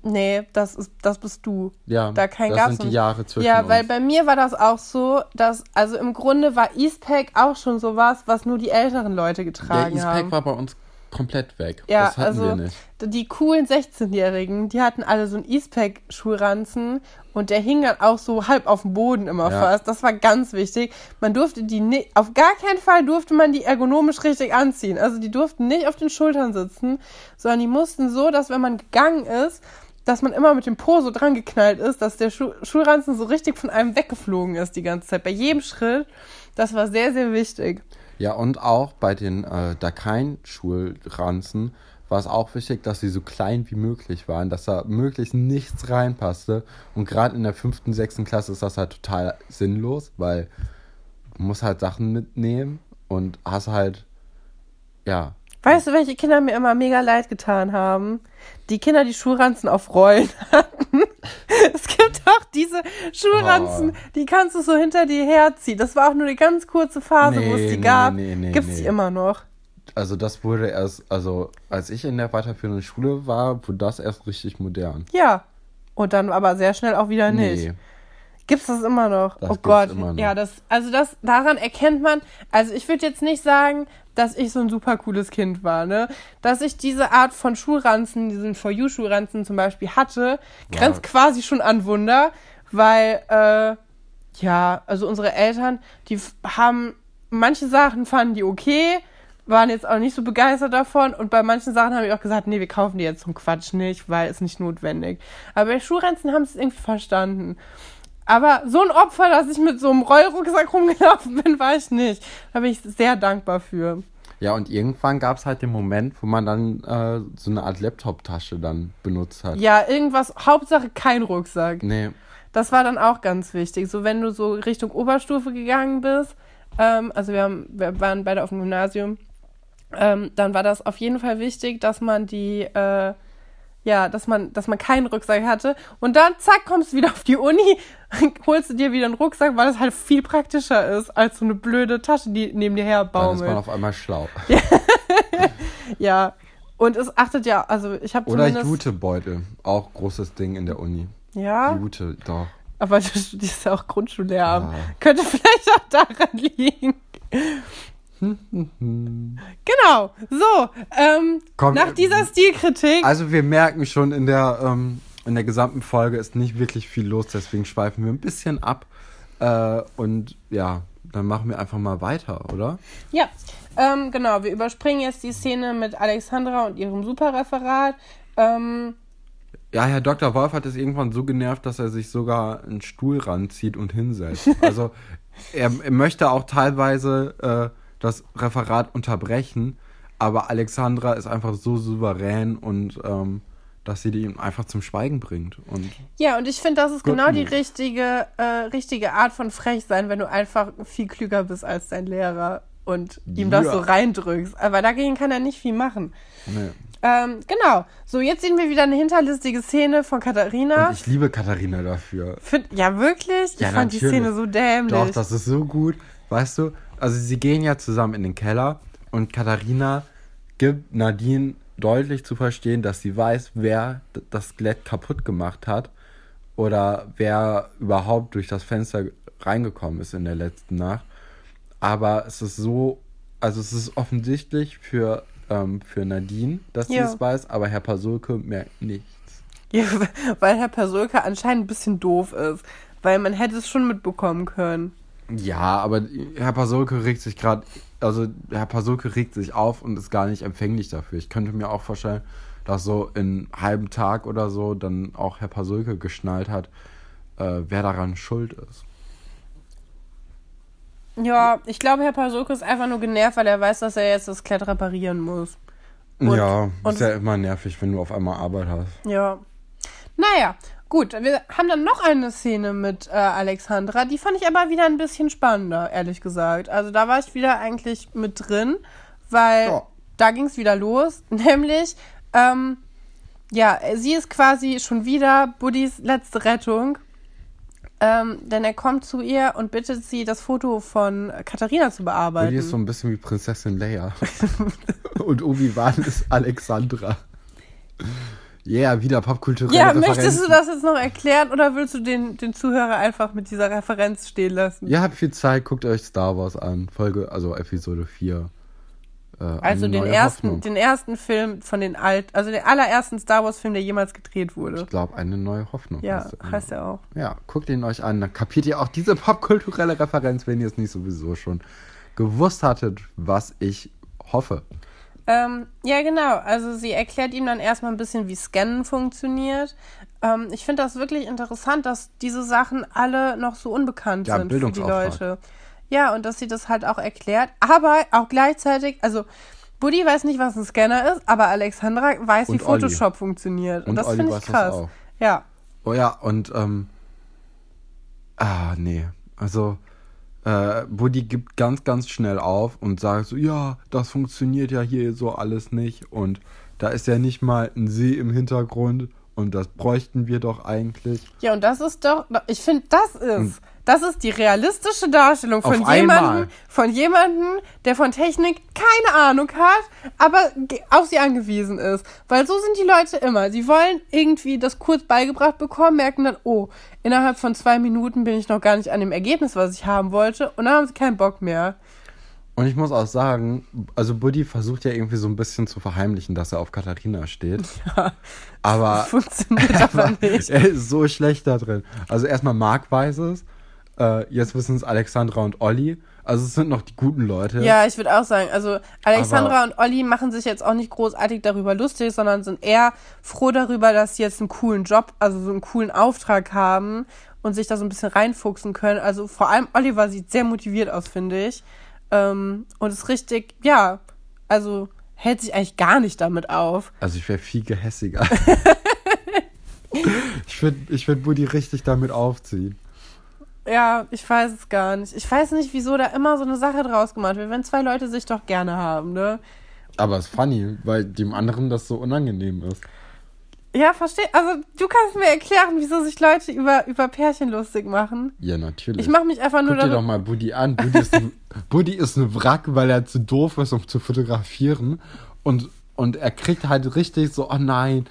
Nee, das, ist, das bist du. Ja, Da kein das sind die Jahre zwischen Ja, uns. weil bei mir war das auch so, dass, also im Grunde war Eastpack auch schon sowas, was nur die älteren Leute Der getragen Eastpack haben. war bei uns komplett weg. Ja, das hatten also wir nicht. die coolen 16-Jährigen, die hatten alle so einen Eastpack-Schulranzen und der hing dann auch so halb auf dem Boden immer Ja. fast. Das war ganz wichtig. Man durfte die nicht, auf gar keinen Fall durfte man die ergonomisch richtig anziehen. Also die durften nicht auf den Schultern sitzen, sondern die mussten so, dass wenn man gegangen ist, dass man immer mit dem Po so dran geknallt ist, dass der Schu Schulranzen so richtig von einem weggeflogen ist die ganze Zeit. Bei jedem Schritt. Das war sehr, sehr wichtig. Ja, und auch bei den äh, Dakein-Schulranzen war es auch wichtig, dass sie so klein wie möglich waren, dass da möglichst nichts reinpasste. Und gerade in der fünften, sechsten Klasse ist das halt total sinnlos, weil du musst halt Sachen mitnehmen und hast halt, ja, Weißt du, welche Kinder mir immer mega leid getan haben? Die Kinder, die Schulranzen auf Rollen hatten. Es gibt auch diese Schulranzen, Oh. die kannst du so hinter dir herziehen. Das war auch nur eine ganz kurze Phase, wo es Nee, die nee, gab. nee, nee, Gibt's nee. die immer noch? also das wurde erst, also als ich in der weiterführenden Schule war, wurde das erst richtig modern. Ja. Und dann aber sehr schnell auch wieder nicht. Gibt's das immer noch? Das oh Gott. noch. Ja, das, also das, daran erkennt man, also ich würde jetzt nicht sagen, dass ich so ein super cooles Kind war, ne? Dass ich diese Art von Schulranzen, diesen For You-Schulranzen zum Beispiel hatte, grenzt quasi schon an Wunder, weil, äh, ja, also unsere Eltern, die haben, manche Sachen fanden die okay, waren jetzt auch nicht so begeistert davon und bei manchen Sachen habe ich auch gesagt, nee, wir kaufen die jetzt zum Quatsch nicht, weil es nicht notwendig. Aber bei Schulranzen haben sie es irgendwie verstanden. Aber so ein Opfer, dass ich mit so einem Rollrucksack rumgelaufen bin, war ich nicht. Da bin ich sehr dankbar für. Ja, und irgendwann gab es halt den Moment, wo man dann äh, so eine Art Laptop-Tasche dann benutzt hat. Ja, irgendwas, Hauptsache kein Rucksack. Nee, Das war dann auch ganz wichtig. So, wenn du so Richtung Oberstufe gegangen bist, ähm, also wir, haben, wir waren beide auf dem Gymnasium, ähm, dann war das auf jeden Fall wichtig, dass man die, äh, ja, dass man, dass man keinen Rucksack hatte. Und dann, zack, kommst du wieder auf die Uni, holst du dir wieder einen Rucksack, weil es halt viel praktischer ist, als so eine blöde Tasche, die neben dir her Dann ist man auf einmal schlau. Ja. Und es achtet ja, also ich habe Oder. Jutebeutel. Auch großes Ding in der Uni. Ja, Jute, doch. aber du studierst ja auch Grundschullehramt. Ja. Könnte vielleicht auch daran liegen. genau. So, ähm, Komm, nach äh, dieser Stilkritik... Also wir merken schon in der, ähm, in der gesamten Folge ist nicht wirklich viel los, deswegen schweifen wir ein bisschen ab. Äh, und ja, dann machen wir einfach mal weiter, oder? Ja, ähm, genau. Wir überspringen jetzt die Szene mit Alexandra und ihrem Superreferat. Ähm, Ja, Herr Dr. Wolf hat es irgendwann so genervt, dass er sich sogar einen Stuhl ranzieht und hinsetzt. Also er, er möchte auch teilweise äh, das Referat unterbrechen, aber Alexandra ist einfach so souverän und ähm, dass sie ihn einfach zum Schweigen bringt. Und ja, und ich finde, das ist genau die richtige, äh, richtige Art von frech sein, wenn du einfach viel klüger bist als dein Lehrer und ihm das Ja. so reindrückst. Aber dagegen kann er nicht viel machen. nee. Ähm, genau. So, jetzt sehen wir wieder eine hinterlistige Szene von Katharina. Und ich liebe Katharina dafür. Find, ja, wirklich? Ja, ich fand die natürlich. Szene so dämlich. Doch, das ist so gut. Weißt du, also sie gehen ja zusammen in den Keller und Katharina gibt Nadine deutlich zu verstehen, dass sie weiß, wer das Skelett kaputt gemacht hat oder wer überhaupt durch das Fenster reingekommen ist in der letzten Nacht. Aber es ist so, also es ist offensichtlich für, ähm, für Nadine, dass sie es weiß, aber Herr Pasulke merkt nichts. Ja, weil Herr Persolka anscheinend ein bisschen doof ist. Weil man hätte es schon mitbekommen können. Ja, aber Herr Pasulke regt sich gerade, also Herr Pasulke regt sich auf und ist gar nicht empfänglich dafür. Ich könnte mir auch vorstellen, dass so in einem halben Tag oder so dann auch Herr Pasulke geschnallt hat, äh, wer daran schuld ist. Ja, ich glaube, Herr Pasolke ist einfach nur genervt, weil er weiß, dass er jetzt das Klett reparieren muss. Und- ja, und- ist ja immer nervig, wenn du auf einmal Arbeit hast. Ja. Naja, gut. Wir haben dann noch eine Szene mit äh, Alexandra. Die fand ich aber wieder ein bisschen spannender, ehrlich gesagt. Also da war ich wieder eigentlich mit drin, weil Ja. da ging es wieder los. Nämlich, ähm, ja, sie ist quasi schon wieder Buddys letzte Rettung. Ähm, denn er kommt zu ihr und bittet sie, das Foto von Katharina zu bearbeiten. Die ist so ein bisschen wie Prinzessin Leia. und Obi-Wan ist Alexandra. Yeah, wieder popkulturelle ja, Referenzen. möchtest du das jetzt noch erklären oder willst du den, den Zuhörer einfach mit dieser Referenz stehen lassen? Ihr habt viel Zeit, guckt euch Star Wars an. Folge, also Episode 4. Äh, Also den ersten, Hoffnung. den ersten Film von den alt, also den allerersten Star Wars Film, der jemals gedreht wurde. Ich glaube, eine neue Hoffnung. Ja, heißt er auch. Ja, guckt ihn euch an. Dann kapiert ihr auch diese popkulturelle Referenz, wenn ihr es nicht sowieso schon gewusst hattet, was ich hoffe. Ähm, ja, genau. Also sie erklärt ihm dann erstmal ein bisschen, wie Scannen funktioniert. Ähm, ich finde das wirklich interessant, dass diese Sachen alle noch so unbekannt Ja, sind für die. Leute. Ja, und dass sie das halt auch erklärt. Aber auch gleichzeitig, also Buddy weiß nicht, was ein Scanner ist, aber Alexandra weiß, wie Und Olli. Photoshop funktioniert. Und, Und das finde ich krass. Ja. Oh ja, und, ähm, ah, nee. Also, äh, Buddy gibt ganz, ganz schnell auf und sagt so, ja, das funktioniert ja hier so alles nicht. Und da ist ja nicht mal ein See im Hintergrund. Und das bräuchten wir doch eigentlich. Ja, und das ist doch, ich finde, das ist, das ist die realistische Darstellung von jemandem, von jemandem, der von Technik keine Ahnung hat, aber auf sie angewiesen ist. Weil so sind die Leute immer. Sie wollen irgendwie das kurz beigebracht bekommen, merken dann, oh, innerhalb von zwei Minuten bin ich noch gar nicht an dem Ergebnis, was ich haben wollte, und dann haben sie keinen Bock mehr. Und ich muss auch sagen, also Buddy versucht ja irgendwie so ein bisschen zu verheimlichen, dass er auf Katharina steht. Ja, Aber funktioniert aber nicht. er ist so schlecht da drin. Also erstmal Mark weiß es. Äh, jetzt wissen es Alexandra und Olli. Also es sind noch die guten Leute. Ja, ich würde auch sagen, also Alexandra und Olli machen sich jetzt auch nicht großartig darüber lustig, sondern sind eher froh darüber, dass sie jetzt einen coolen Job, also so einen coolen Auftrag haben und sich da so ein bisschen reinfuchsen können. Also vor allem Oliver sieht sehr motiviert aus, finde ich. Ähm, und ist richtig, ja, also hält sich eigentlich gar nicht damit auf. Also ich wäre viel gehässiger. ich würde ich würd Buddy richtig damit aufziehen. Ja, ich weiß es gar nicht. Ich weiß nicht, wieso da immer so eine Sache draus gemacht wird, wenn zwei Leute sich doch gerne haben, ne? Aber es ist funny, weil dem anderen das so unangenehm ist. Ja, verstehe. Also, du kannst mir erklären, wieso sich Leute über, über Pärchen lustig machen. Ja, natürlich. Ich mache mich einfach nur Guck dir doch mal Buddy an. Buddy ist, ein, Buddy ist ein Wrack, weil er zu doof ist, um zu fotografieren. Und, und er kriegt halt richtig so, oh nein,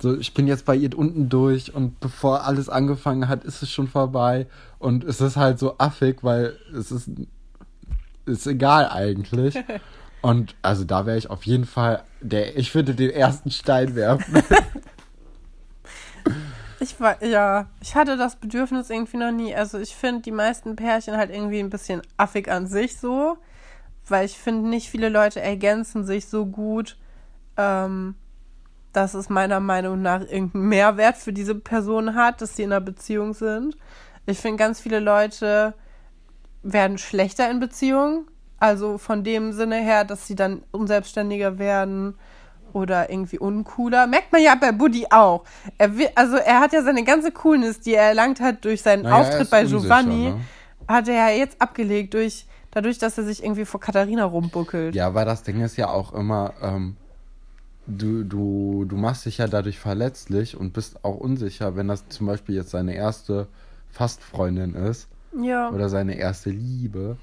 so, ich bin jetzt bei ihr unten durch und bevor alles angefangen hat, ist es schon vorbei. Und es ist halt so affig, weil es ist, ist egal eigentlich. Und also da wäre ich auf jeden Fall, der, ich würde den ersten Stein werfen. Ich war, ja, ich hatte das Bedürfnis irgendwie noch nie. Also ich finde die meisten Pärchen halt irgendwie ein bisschen affig an sich so, weil ich finde nicht viele Leute ergänzen sich so gut, ähm, dass es meiner Meinung nach irgendeinen Mehrwert für diese Person hat, dass sie in einer Beziehung sind. Ich finde ganz viele Leute werden schlechter in Beziehungen, also von dem Sinne her, dass sie dann unselbstständiger werden oder irgendwie uncooler. Merkt man ja bei Buddy auch. Er will, also er hat ja seine ganze Coolness, die er erlangt hat durch seinen Naja, Auftritt bei unsicher, Giovanni, ne? hat er ja jetzt abgelegt durch dadurch, dass er sich irgendwie vor Katharina rumbuckelt. Ja, weil das Ding ist ja auch immer, ähm, du, du, du machst dich ja dadurch verletzlich und bist auch unsicher, wenn das zum Beispiel jetzt seine erste Fastfreundin ist Ja. oder seine erste Liebe,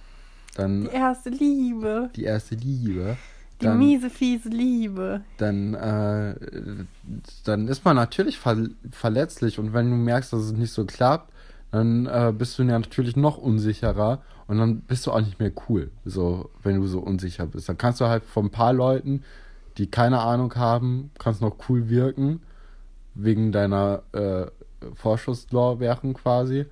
dann Die erste Liebe. die erste Liebe, Die dann, miese, fiese Liebe. dann, äh, dann ist man natürlich ver verletzlich und wenn du merkst, dass es nicht so klappt, dann äh, bist du ja natürlich noch unsicherer und dann bist du auch nicht mehr cool, so wenn du so unsicher bist. Dann kannst du halt von ein paar Leuten, die keine Ahnung haben, kannst noch cool wirken wegen deiner äh, Vorschusslorbeeren quasi.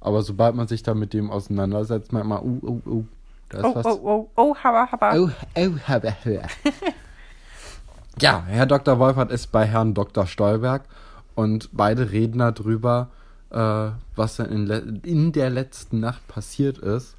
Aber sobald man sich dann mit dem auseinandersetzt, merkt man, uh, uh, uh, da ist Oh, was. oh, oh, oh, habba, habba. Oh, oh, habe, habe. ja, Herr Dr. Wolfert ist bei Herrn Dr. Stolberg und beide reden darüber, äh, was denn in, in der letzten Nacht passiert ist.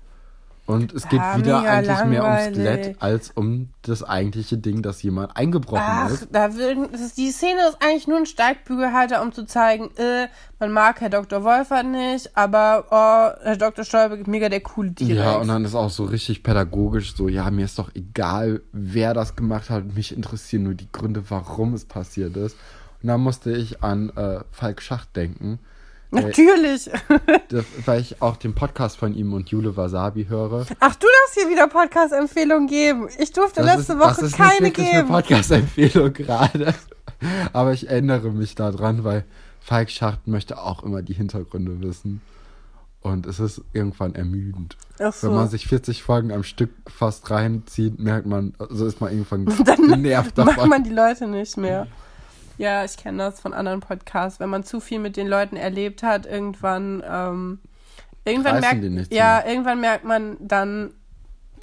Und es geht Ah, wieder eigentlich mehr ums langweilig. Skelett als um das eigentliche Ding, dass jemand eingebrochen Ach, ist. da will, die Szene ist eigentlich nur ein Steigbügelhalter, um zu zeigen, äh, man mag Herr Dr. Wolfert nicht, aber oh, Herr Dr. Stolberg ist mega der coole T-Rex. Ja, und dann ist auch so richtig pädagogisch so, ja, mir ist doch egal, wer das gemacht hat, mich interessieren nur die Gründe, warum es passiert ist. Und dann musste ich an äh, Falk Schacht denken, Natürlich. das, weil ich auch den Podcast von ihm und Jule Wasabi höre. Ach, du darfst hier wieder Podcast-Empfehlungen geben. Ich durfte letzte ist, Woche das ist keine nicht wirklich eine geben. Podcast-Empfehlung gerade. Aber ich erinnere mich daran, weil Falk Schacht möchte auch immer die Hintergründe wissen. Und es ist irgendwann ermüdend. Ach so. Wenn man sich 40 Folgen am Stück fast reinzieht, merkt man, also ist man irgendwann Dann genervt Macht davon. man die Leute nicht mehr. Ja, ich kenne das von anderen Podcasts. Wenn man zu viel mit den Leuten erlebt hat, irgendwann, ähm, irgendwann Reißen merkt, ja, mehr. irgendwann merkt man dann,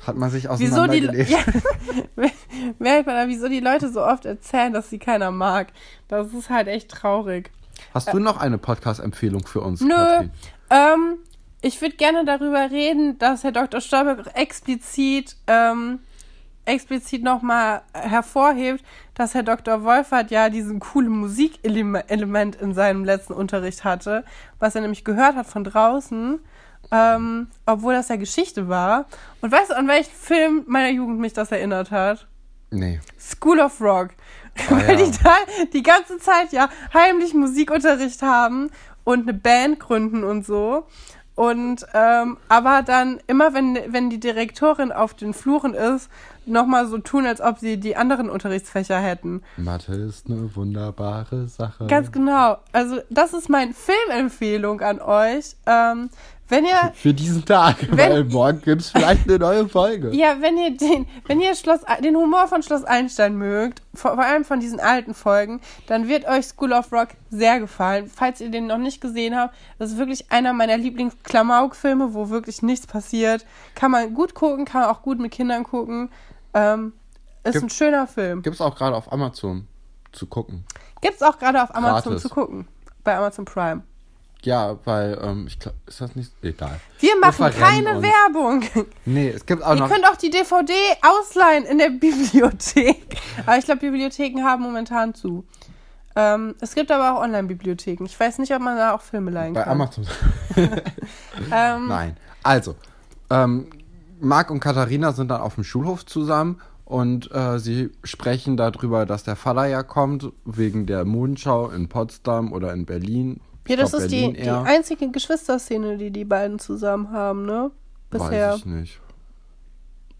Hat man sich wieso die, auseinandergelebt. ja, merkt man dann, wieso die Leute so oft erzählen, dass sie keiner mag. Das ist halt echt traurig. Hast du noch eine Podcast-Empfehlung für uns, Nö. Ähm, ich würde gerne darüber reden, dass Herr Dr. Stolberg explizit, ähm, explizit nochmal hervorhebt, dass Herr Dr. Wolfert ja diesen coolen Musikelement in seinem letzten Unterricht hatte, was er nämlich gehört hat von draußen, ähm, obwohl das ja Geschichte war. Und weißt du, an welchen Film meiner Jugend mich das erinnert hat? Nee. School of Rock. Ah, Weil ja. die da die ganze Zeit ja heimlich Musikunterricht haben und eine Band gründen und so. Und ähm, aber dann immer, wenn, wenn die Direktorin auf den Fluren ist, nochmal so tun, als ob sie die anderen Unterrichtsfächer hätten. Mathe ist eine wunderbare Sache. Ganz genau. Also das ist meine Filmempfehlung an euch. Ähm, wenn ihr Für diesen Tag, Wenn- weil morgen gibt es vielleicht eine neue Folge. Ja, wenn ihr den, wenn ihr Schloss, den Humor von Schloss Einstein mögt, vor, vor allem von diesen alten Folgen, dann wird euch School of Rock sehr gefallen. Falls ihr den noch nicht gesehen habt, das ist wirklich einer meiner Lieblings-Klamauk-Filme, wo wirklich nichts passiert. Kann man gut gucken, kann man auch gut mit Kindern gucken. Ähm, ist Gibt- ein schöner Film. Gibt es auch gerade auf Amazon zu gucken. Gibt's auch gerade auf Amazon Gratis. zu gucken. Bei Amazon Prime. Ja, weil, ähm, ich glaube, ist das nicht. Egal. Wir machen keine uns. Werbung. Nee, es gibt auch Ihr noch. könnt auch die DVD ausleihen in der Bibliothek. Aber ich glaube, Bibliotheken haben momentan zu. Ähm, es gibt aber auch Online-Bibliotheken. Ich weiß nicht, ob man da auch Filme leihen Bei kann. Amazon. Ähm, Nein. Also, ähm, Marc und Katharina sind dann auf dem Schulhof zusammen Und äh, sie sprechen darüber, dass der Vater ja kommt, wegen der Mondschau in Potsdam oder in Berlin. Ja, das glaub, ist die, die einzige Geschwisterszene, die die beiden zusammen haben, ne? Bisher. Weiß ich nicht.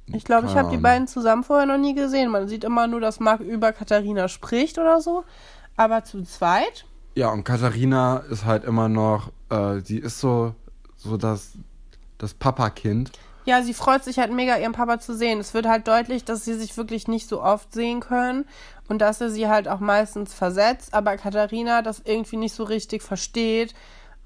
Ich glaube, ich habe die beiden zusammen vorher noch nie gesehen. Man sieht immer nur, dass Marc über Katharina spricht oder so. Aber zu zweit? Ja, und Katharina ist halt immer noch, äh, sie ist so, so das, das Papakind. Ja, sie freut sich halt mega, ihren Papa zu sehen. Es wird halt deutlich, dass sie sich wirklich nicht so oft sehen können und dass er sie halt auch meistens versetzt. Aber Katharina das irgendwie nicht so richtig versteht,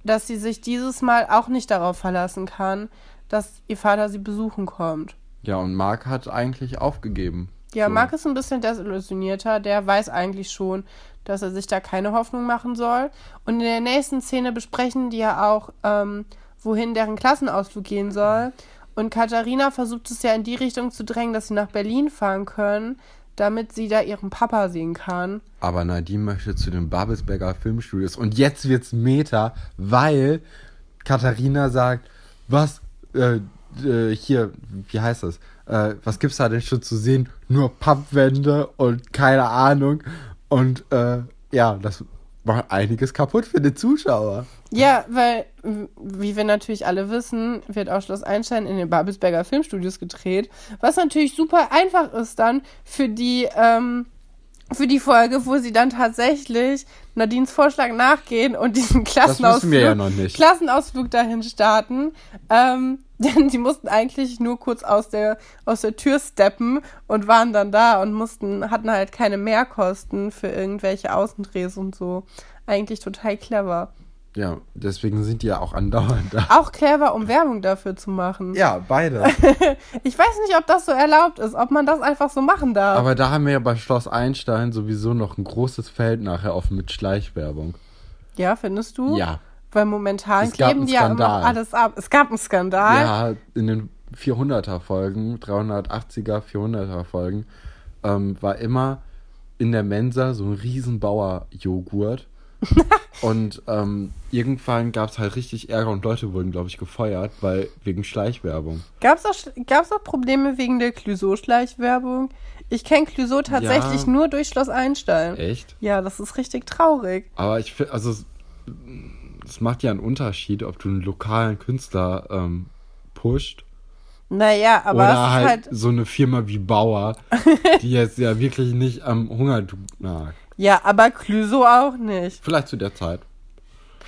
dass sie sich dieses Mal auch nicht darauf verlassen kann, dass ihr Vater sie besuchen kommt. Ja, und Marc hat eigentlich aufgegeben. Ja, So. Marc ist ein bisschen desillusionierter. Der weiß eigentlich schon, dass er sich da keine Hoffnung machen soll. Und in der nächsten Szene besprechen die ja auch, ähm, wohin deren Klassenausflug gehen soll. Und Katharina versucht es ja in die Richtung zu drängen, dass sie nach Berlin fahren können, damit sie da ihren Papa sehen kann. Aber Nadine möchte zu den Babelsberger Filmstudios. Und jetzt wird's Meta, weil Katharina sagt, was, äh, äh, hier, wie heißt das? Äh, was gibt's da denn schon zu sehen? Nur Pappwände und keine Ahnung. Und äh, ja, das macht einiges kaputt für den Zuschauer. Ja, weil, wie wir natürlich alle wissen, wird auch Schloss Einstein in den Babelsberger Filmstudios gedreht. Was natürlich super einfach ist dann für die, ähm, für die Folge, wo sie dann tatsächlich Nadines Vorschlag nachgehen und diesen Klassenausflug, ja. Klassenausflug dahin starten. Ähm, denn die mussten eigentlich nur kurz aus der, aus der Tür steppen und waren dann da und mussten, hatten halt keine Mehrkosten für irgendwelche Außendrehs und so. Eigentlich total clever. Ja, deswegen sind die ja auch andauernd da. Auch clever, um Werbung dafür zu machen. Ja, beide. Ich weiß nicht, ob das so erlaubt ist, ob man das einfach so machen darf. Aber da haben wir ja bei Schloss Einstein sowieso noch ein großes Feld nachher offen mit Schleichwerbung. ja, findest du? Ja. Weil momentan Es gab kleben einen die ja immer alles ab. Es gab einen Skandal. Ja, in den 400er Folgen, 380er, 400er Folgen, ähm, war immer in der Mensa so ein riesen Bauer-Joghurt. und ähm, irgendwann gab es halt richtig Ärger und Leute wurden, glaube ich, gefeuert, weil wegen Schleichwerbung. Gab's auch, gab's auch Probleme wegen der Clouseau-Schleichwerbung? Ich kenne Clouseau tatsächlich Ja. nur durch Schloss Einstein. Echt? Ja, das ist richtig traurig. Aber ich finde, also es- macht ja einen Unterschied, ob du einen lokalen Künstler ähm, pusht Naja, aber oder es ist halt, halt, so eine Firma wie Bauer, die jetzt ja wirklich nicht am Hungertuch nagt. Ja, aber Clouseau auch nicht. Vielleicht zu der Zeit.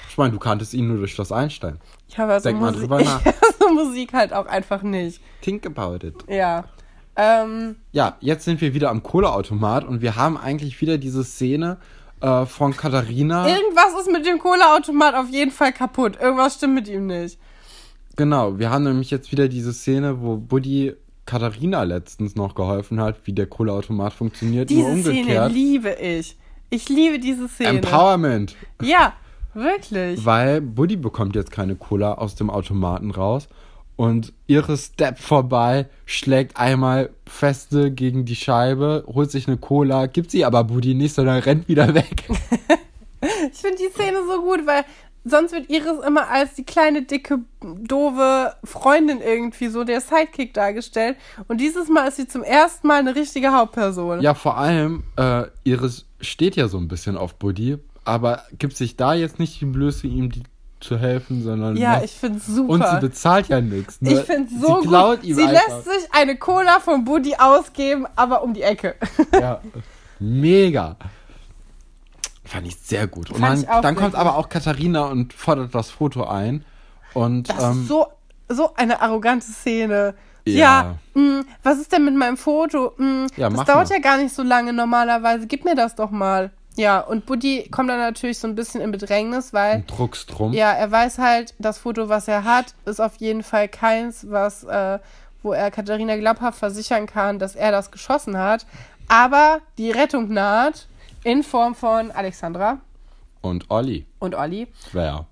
Ich meine, du kanntest ihn nur durch Schloss Einstein. Ich habe also Denk mal Musik, drüber nach. ich höre so Musik halt auch einfach nicht. Think about it. Ja. Ähm, Ja, jetzt sind wir wieder am Kohleautomat und wir haben eigentlich wieder diese Szene äh, von Katharina. irgendwas ist mit dem Kohleautomat auf jeden Fall kaputt. Irgendwas stimmt mit ihm nicht. Genau, wir haben nämlich jetzt wieder diese Szene, wo Buddy Katharina letztens noch geholfen hat, wie der Kohleautomat funktioniert, nur Diese Szene umgekehrt. liebe ich. Ich liebe diese Szene. Empowerment. Ja, wirklich. Weil Buddy bekommt jetzt keine Cola aus dem Automaten raus und ihre Step vorbei, schlägt einmal feste gegen die Scheibe, holt sich eine Cola, gibt sie aber Buddy nicht, sondern rennt wieder weg. Ich finde die Szene so gut, weil sonst wird Iris immer als die kleine, dicke, doofe Freundin irgendwie so der Sidekick dargestellt. Und dieses Mal ist sie zum ersten Mal eine richtige Hauptperson. ja, vor allem, äh, Iris steht ja so ein bisschen auf Buddy, aber gibt sich da jetzt nicht die Blöße, ihm die zu helfen, sondern Ja, macht- ich finde super. und sie bezahlt ja nichts. Ne? ich finde so sie gut. Sie einfach. lässt sich eine Cola von Buddy ausgeben, aber um die Ecke. Ja, mega. Fand ich sehr gut. Und Fand dann, ich auch dann kommt aber auch Katharina und fordert das Foto ein. Und Das ähm, ist so, so eine arrogante Szene. Ja. Ja, mh, was ist denn mit meinem Foto? Mh, Ja, das dauert mal. ja gar nicht so lange normalerweise. Gib mir das doch mal. Ja, und Buddy kommt dann natürlich so ein bisschen in Bedrängnis, weil druckst drum. ja, er weiß halt, das Foto, was er hat, ist auf jeden Fall keins, was, äh, wo er Katharina glaubhaft versichern kann, dass er das geschossen hat. Aber die Rettung naht in Form von Alexandra Und Olli. und Olli. Ja.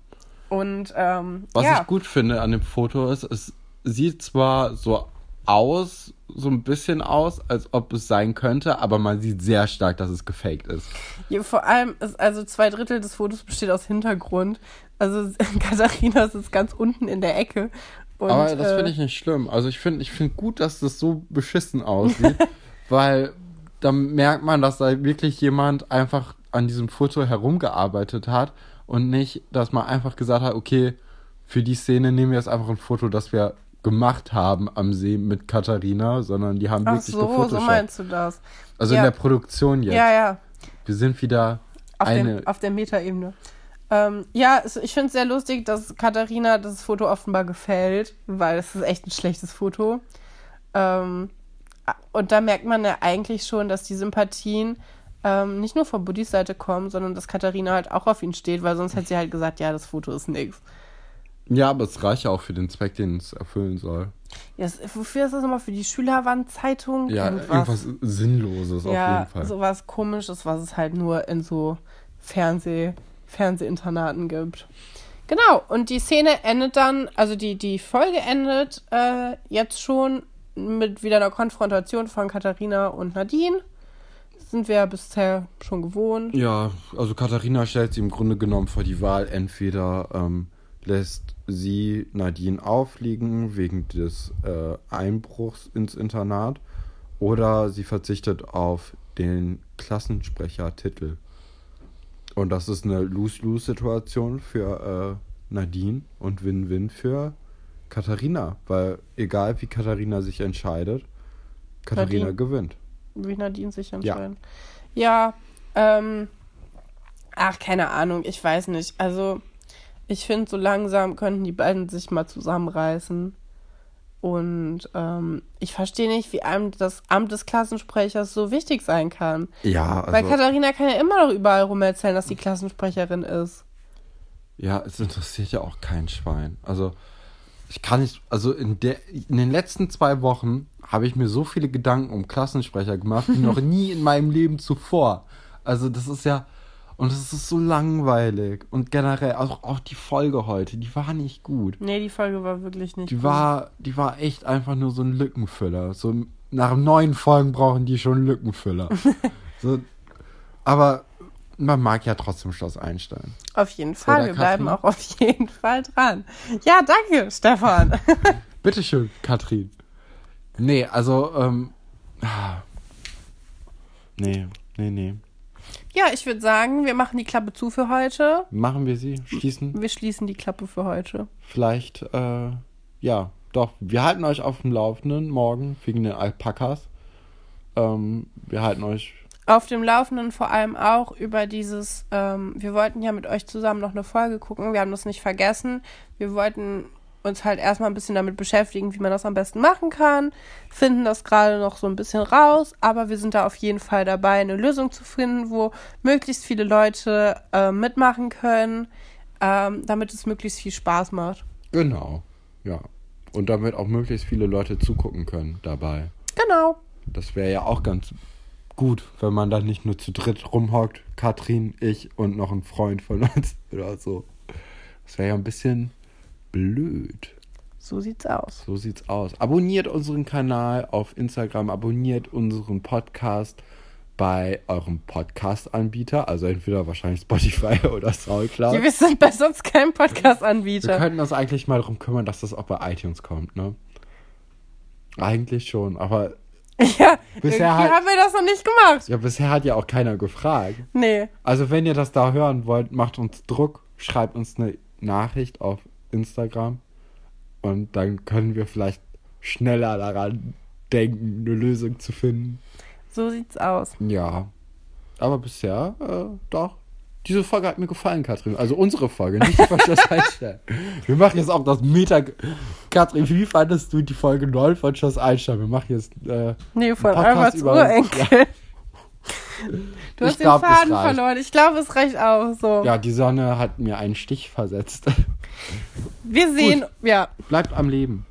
Und ähm, Was ja. ich gut finde an dem Foto ist, es sieht zwar so aus, so ein bisschen aus, als ob es sein könnte, aber man sieht sehr stark, dass es gefaked ist. Ja, vor allem ist also zwei Drittel des Fotos besteht aus Hintergrund. Also Katharina sitzt ganz unten in der Ecke. Und, aber das äh, finde ich nicht schlimm. Also ich finde ich finde gut, dass das so beschissen aussieht, weil dann merkt man, dass da wirklich jemand einfach an diesem Foto herumgearbeitet hat und nicht, dass man einfach gesagt hat, okay, für die Szene nehmen wir jetzt einfach ein Foto, das wir gemacht haben am See mit Katharina, sondern die haben Ach wirklich so, so gefotoshoppt. meinst du das. also in ja. der Produktion jetzt. Ja, ja. Wir sind wieder Auf, eine. dem, auf der Metaebene. Ähm, ja, ich finde es sehr lustig, dass Katharina das Foto offenbar gefällt, weil es ist echt ein schlechtes Foto. Ähm, und da merkt man ja eigentlich schon, dass die Sympathien ähm, nicht nur von Buddys Seite kommen, sondern dass Katharina halt auch auf ihn steht, weil sonst hätte sie halt gesagt, ja, das Foto ist nix. Ja, aber es reicht ja auch für den Zweck, den es erfüllen soll. Ja, wofür ist das immer? Für die Schülerwandzeitung? Ja, irgendwas, Sinnloses auf ja, jeden Fall. sowas komisches, was es halt nur in so Fernseh, Fernsehinternaten gibt. Genau, und die Szene endet dann, also die, die Folge endet äh, jetzt schon mit wieder einer Konfrontation von Katharina und Nadine. Das sind wir ja bisher schon gewohnt. Ja, also Katharina stellt sie im Grunde genommen vor die Wahl, entweder ähm, lässt sie Nadine auffliegen wegen des äh, Einbruchs ins Internat oder sie verzichtet auf den Klassensprechertitel. Und das ist eine Lose-Lose-Situation für äh, Nadine und Win-Win für Katharina, weil egal wie Katharina sich entscheidet, Katharina Nadine. gewinnt. Wie Nadine sich entscheiden. Ja, ähm, ach, keine Ahnung, ich weiß nicht. Also, ich finde, so langsam könnten die beiden sich mal zusammenreißen. Und ähm, ich verstehe nicht, wie einem das Amt des Klassensprechers so wichtig sein kann. Ja, also Weil Katharina kann ja immer noch überall rumerzählen, dass sie Klassensprecherin ist. Ja, es interessiert ja auch kein Schwein. Also, ich kann nicht, also in, der, in den letzten zwei Wochen habe ich mir so viele Gedanken um Klassensprecher gemacht, wie noch nie in meinem Leben zuvor. Also, das ist ja, und es ist so langweilig. Und generell, auch, auch die Folge heute, die war nicht gut. Nee, die Folge war wirklich nicht Die gut. war, die war echt einfach nur so ein Lückenfüller. So nach neun Folgen brauchen die schon Lückenfüller. so, aber man mag ja trotzdem Schloss Einstein. Auf jeden Fall, wir bleiben auch auf jeden Fall dran. Ja, danke, Stefan. Bitteschön, Katrin. Nee, also, ähm. ah. Nee, nee, nee. Ja, ich würde sagen, wir machen die Klappe zu für heute. Machen wir sie, schließen. Wir schließen die Klappe für heute. Vielleicht, äh, ja, doch. Wir halten euch auf dem Laufenden morgen wegen den Alpakas. Ähm, wir halten euch. Auf dem Laufenden vor allem auch über dieses, ähm, wir wollten ja mit euch zusammen noch eine Folge gucken, wir haben das nicht vergessen. Wir wollten uns halt erstmal ein bisschen damit beschäftigen, wie man das am besten machen kann, finden das gerade noch so ein bisschen raus, aber wir sind da auf jeden Fall dabei, eine Lösung zu finden, wo möglichst viele Leute äh, mitmachen können, ähm, damit es möglichst viel Spaß macht. Genau, ja. Und damit auch möglichst viele Leute zugucken können dabei. Genau. Das wäre ja auch ganz gut, wenn man dann nicht nur zu dritt rumhockt. Katrin, ich und noch ein Freund von uns oder so. Das wäre ja ein bisschen blöd. So sieht's aus. So sieht's aus. Abonniert unseren Kanal auf Instagram, abonniert unseren Podcast bei eurem Podcast-Anbieter, also entweder wahrscheinlich Spotify oder Soundcloud. Ja, wir sind bei sonst keinem Wir Podcast-Anbieter. könnten uns eigentlich mal darum kümmern, dass das auch bei iTunes kommt, ne? Eigentlich schon, aber Ja, Bisher halt- haben wir das noch nicht gemacht. ja, bisher hat ja auch keiner gefragt. Nee. Also wenn ihr das da hören wollt, macht uns Druck, schreibt uns eine Nachricht auf Instagram und dann können wir vielleicht schneller daran denken, eine Lösung zu finden. So sieht's aus. Ja. Aber bisher, äh, doch. Diese Folge hat mir gefallen, Katrin. Also unsere Folge, nicht von Schloss Einstein. Wir machen jetzt auch das Meta. Katrin, wie fandest du die Folge 9 von Schloss Einstein? Wir machen jetzt. Äh, Nee, von über- Urenkel. Du Ich hast glaub, den es Faden verloren. Ich glaube, es reicht auch so. ja, die Sonne hat mir einen Stich versetzt. Wir sehen, ja. Bleibt am Leben.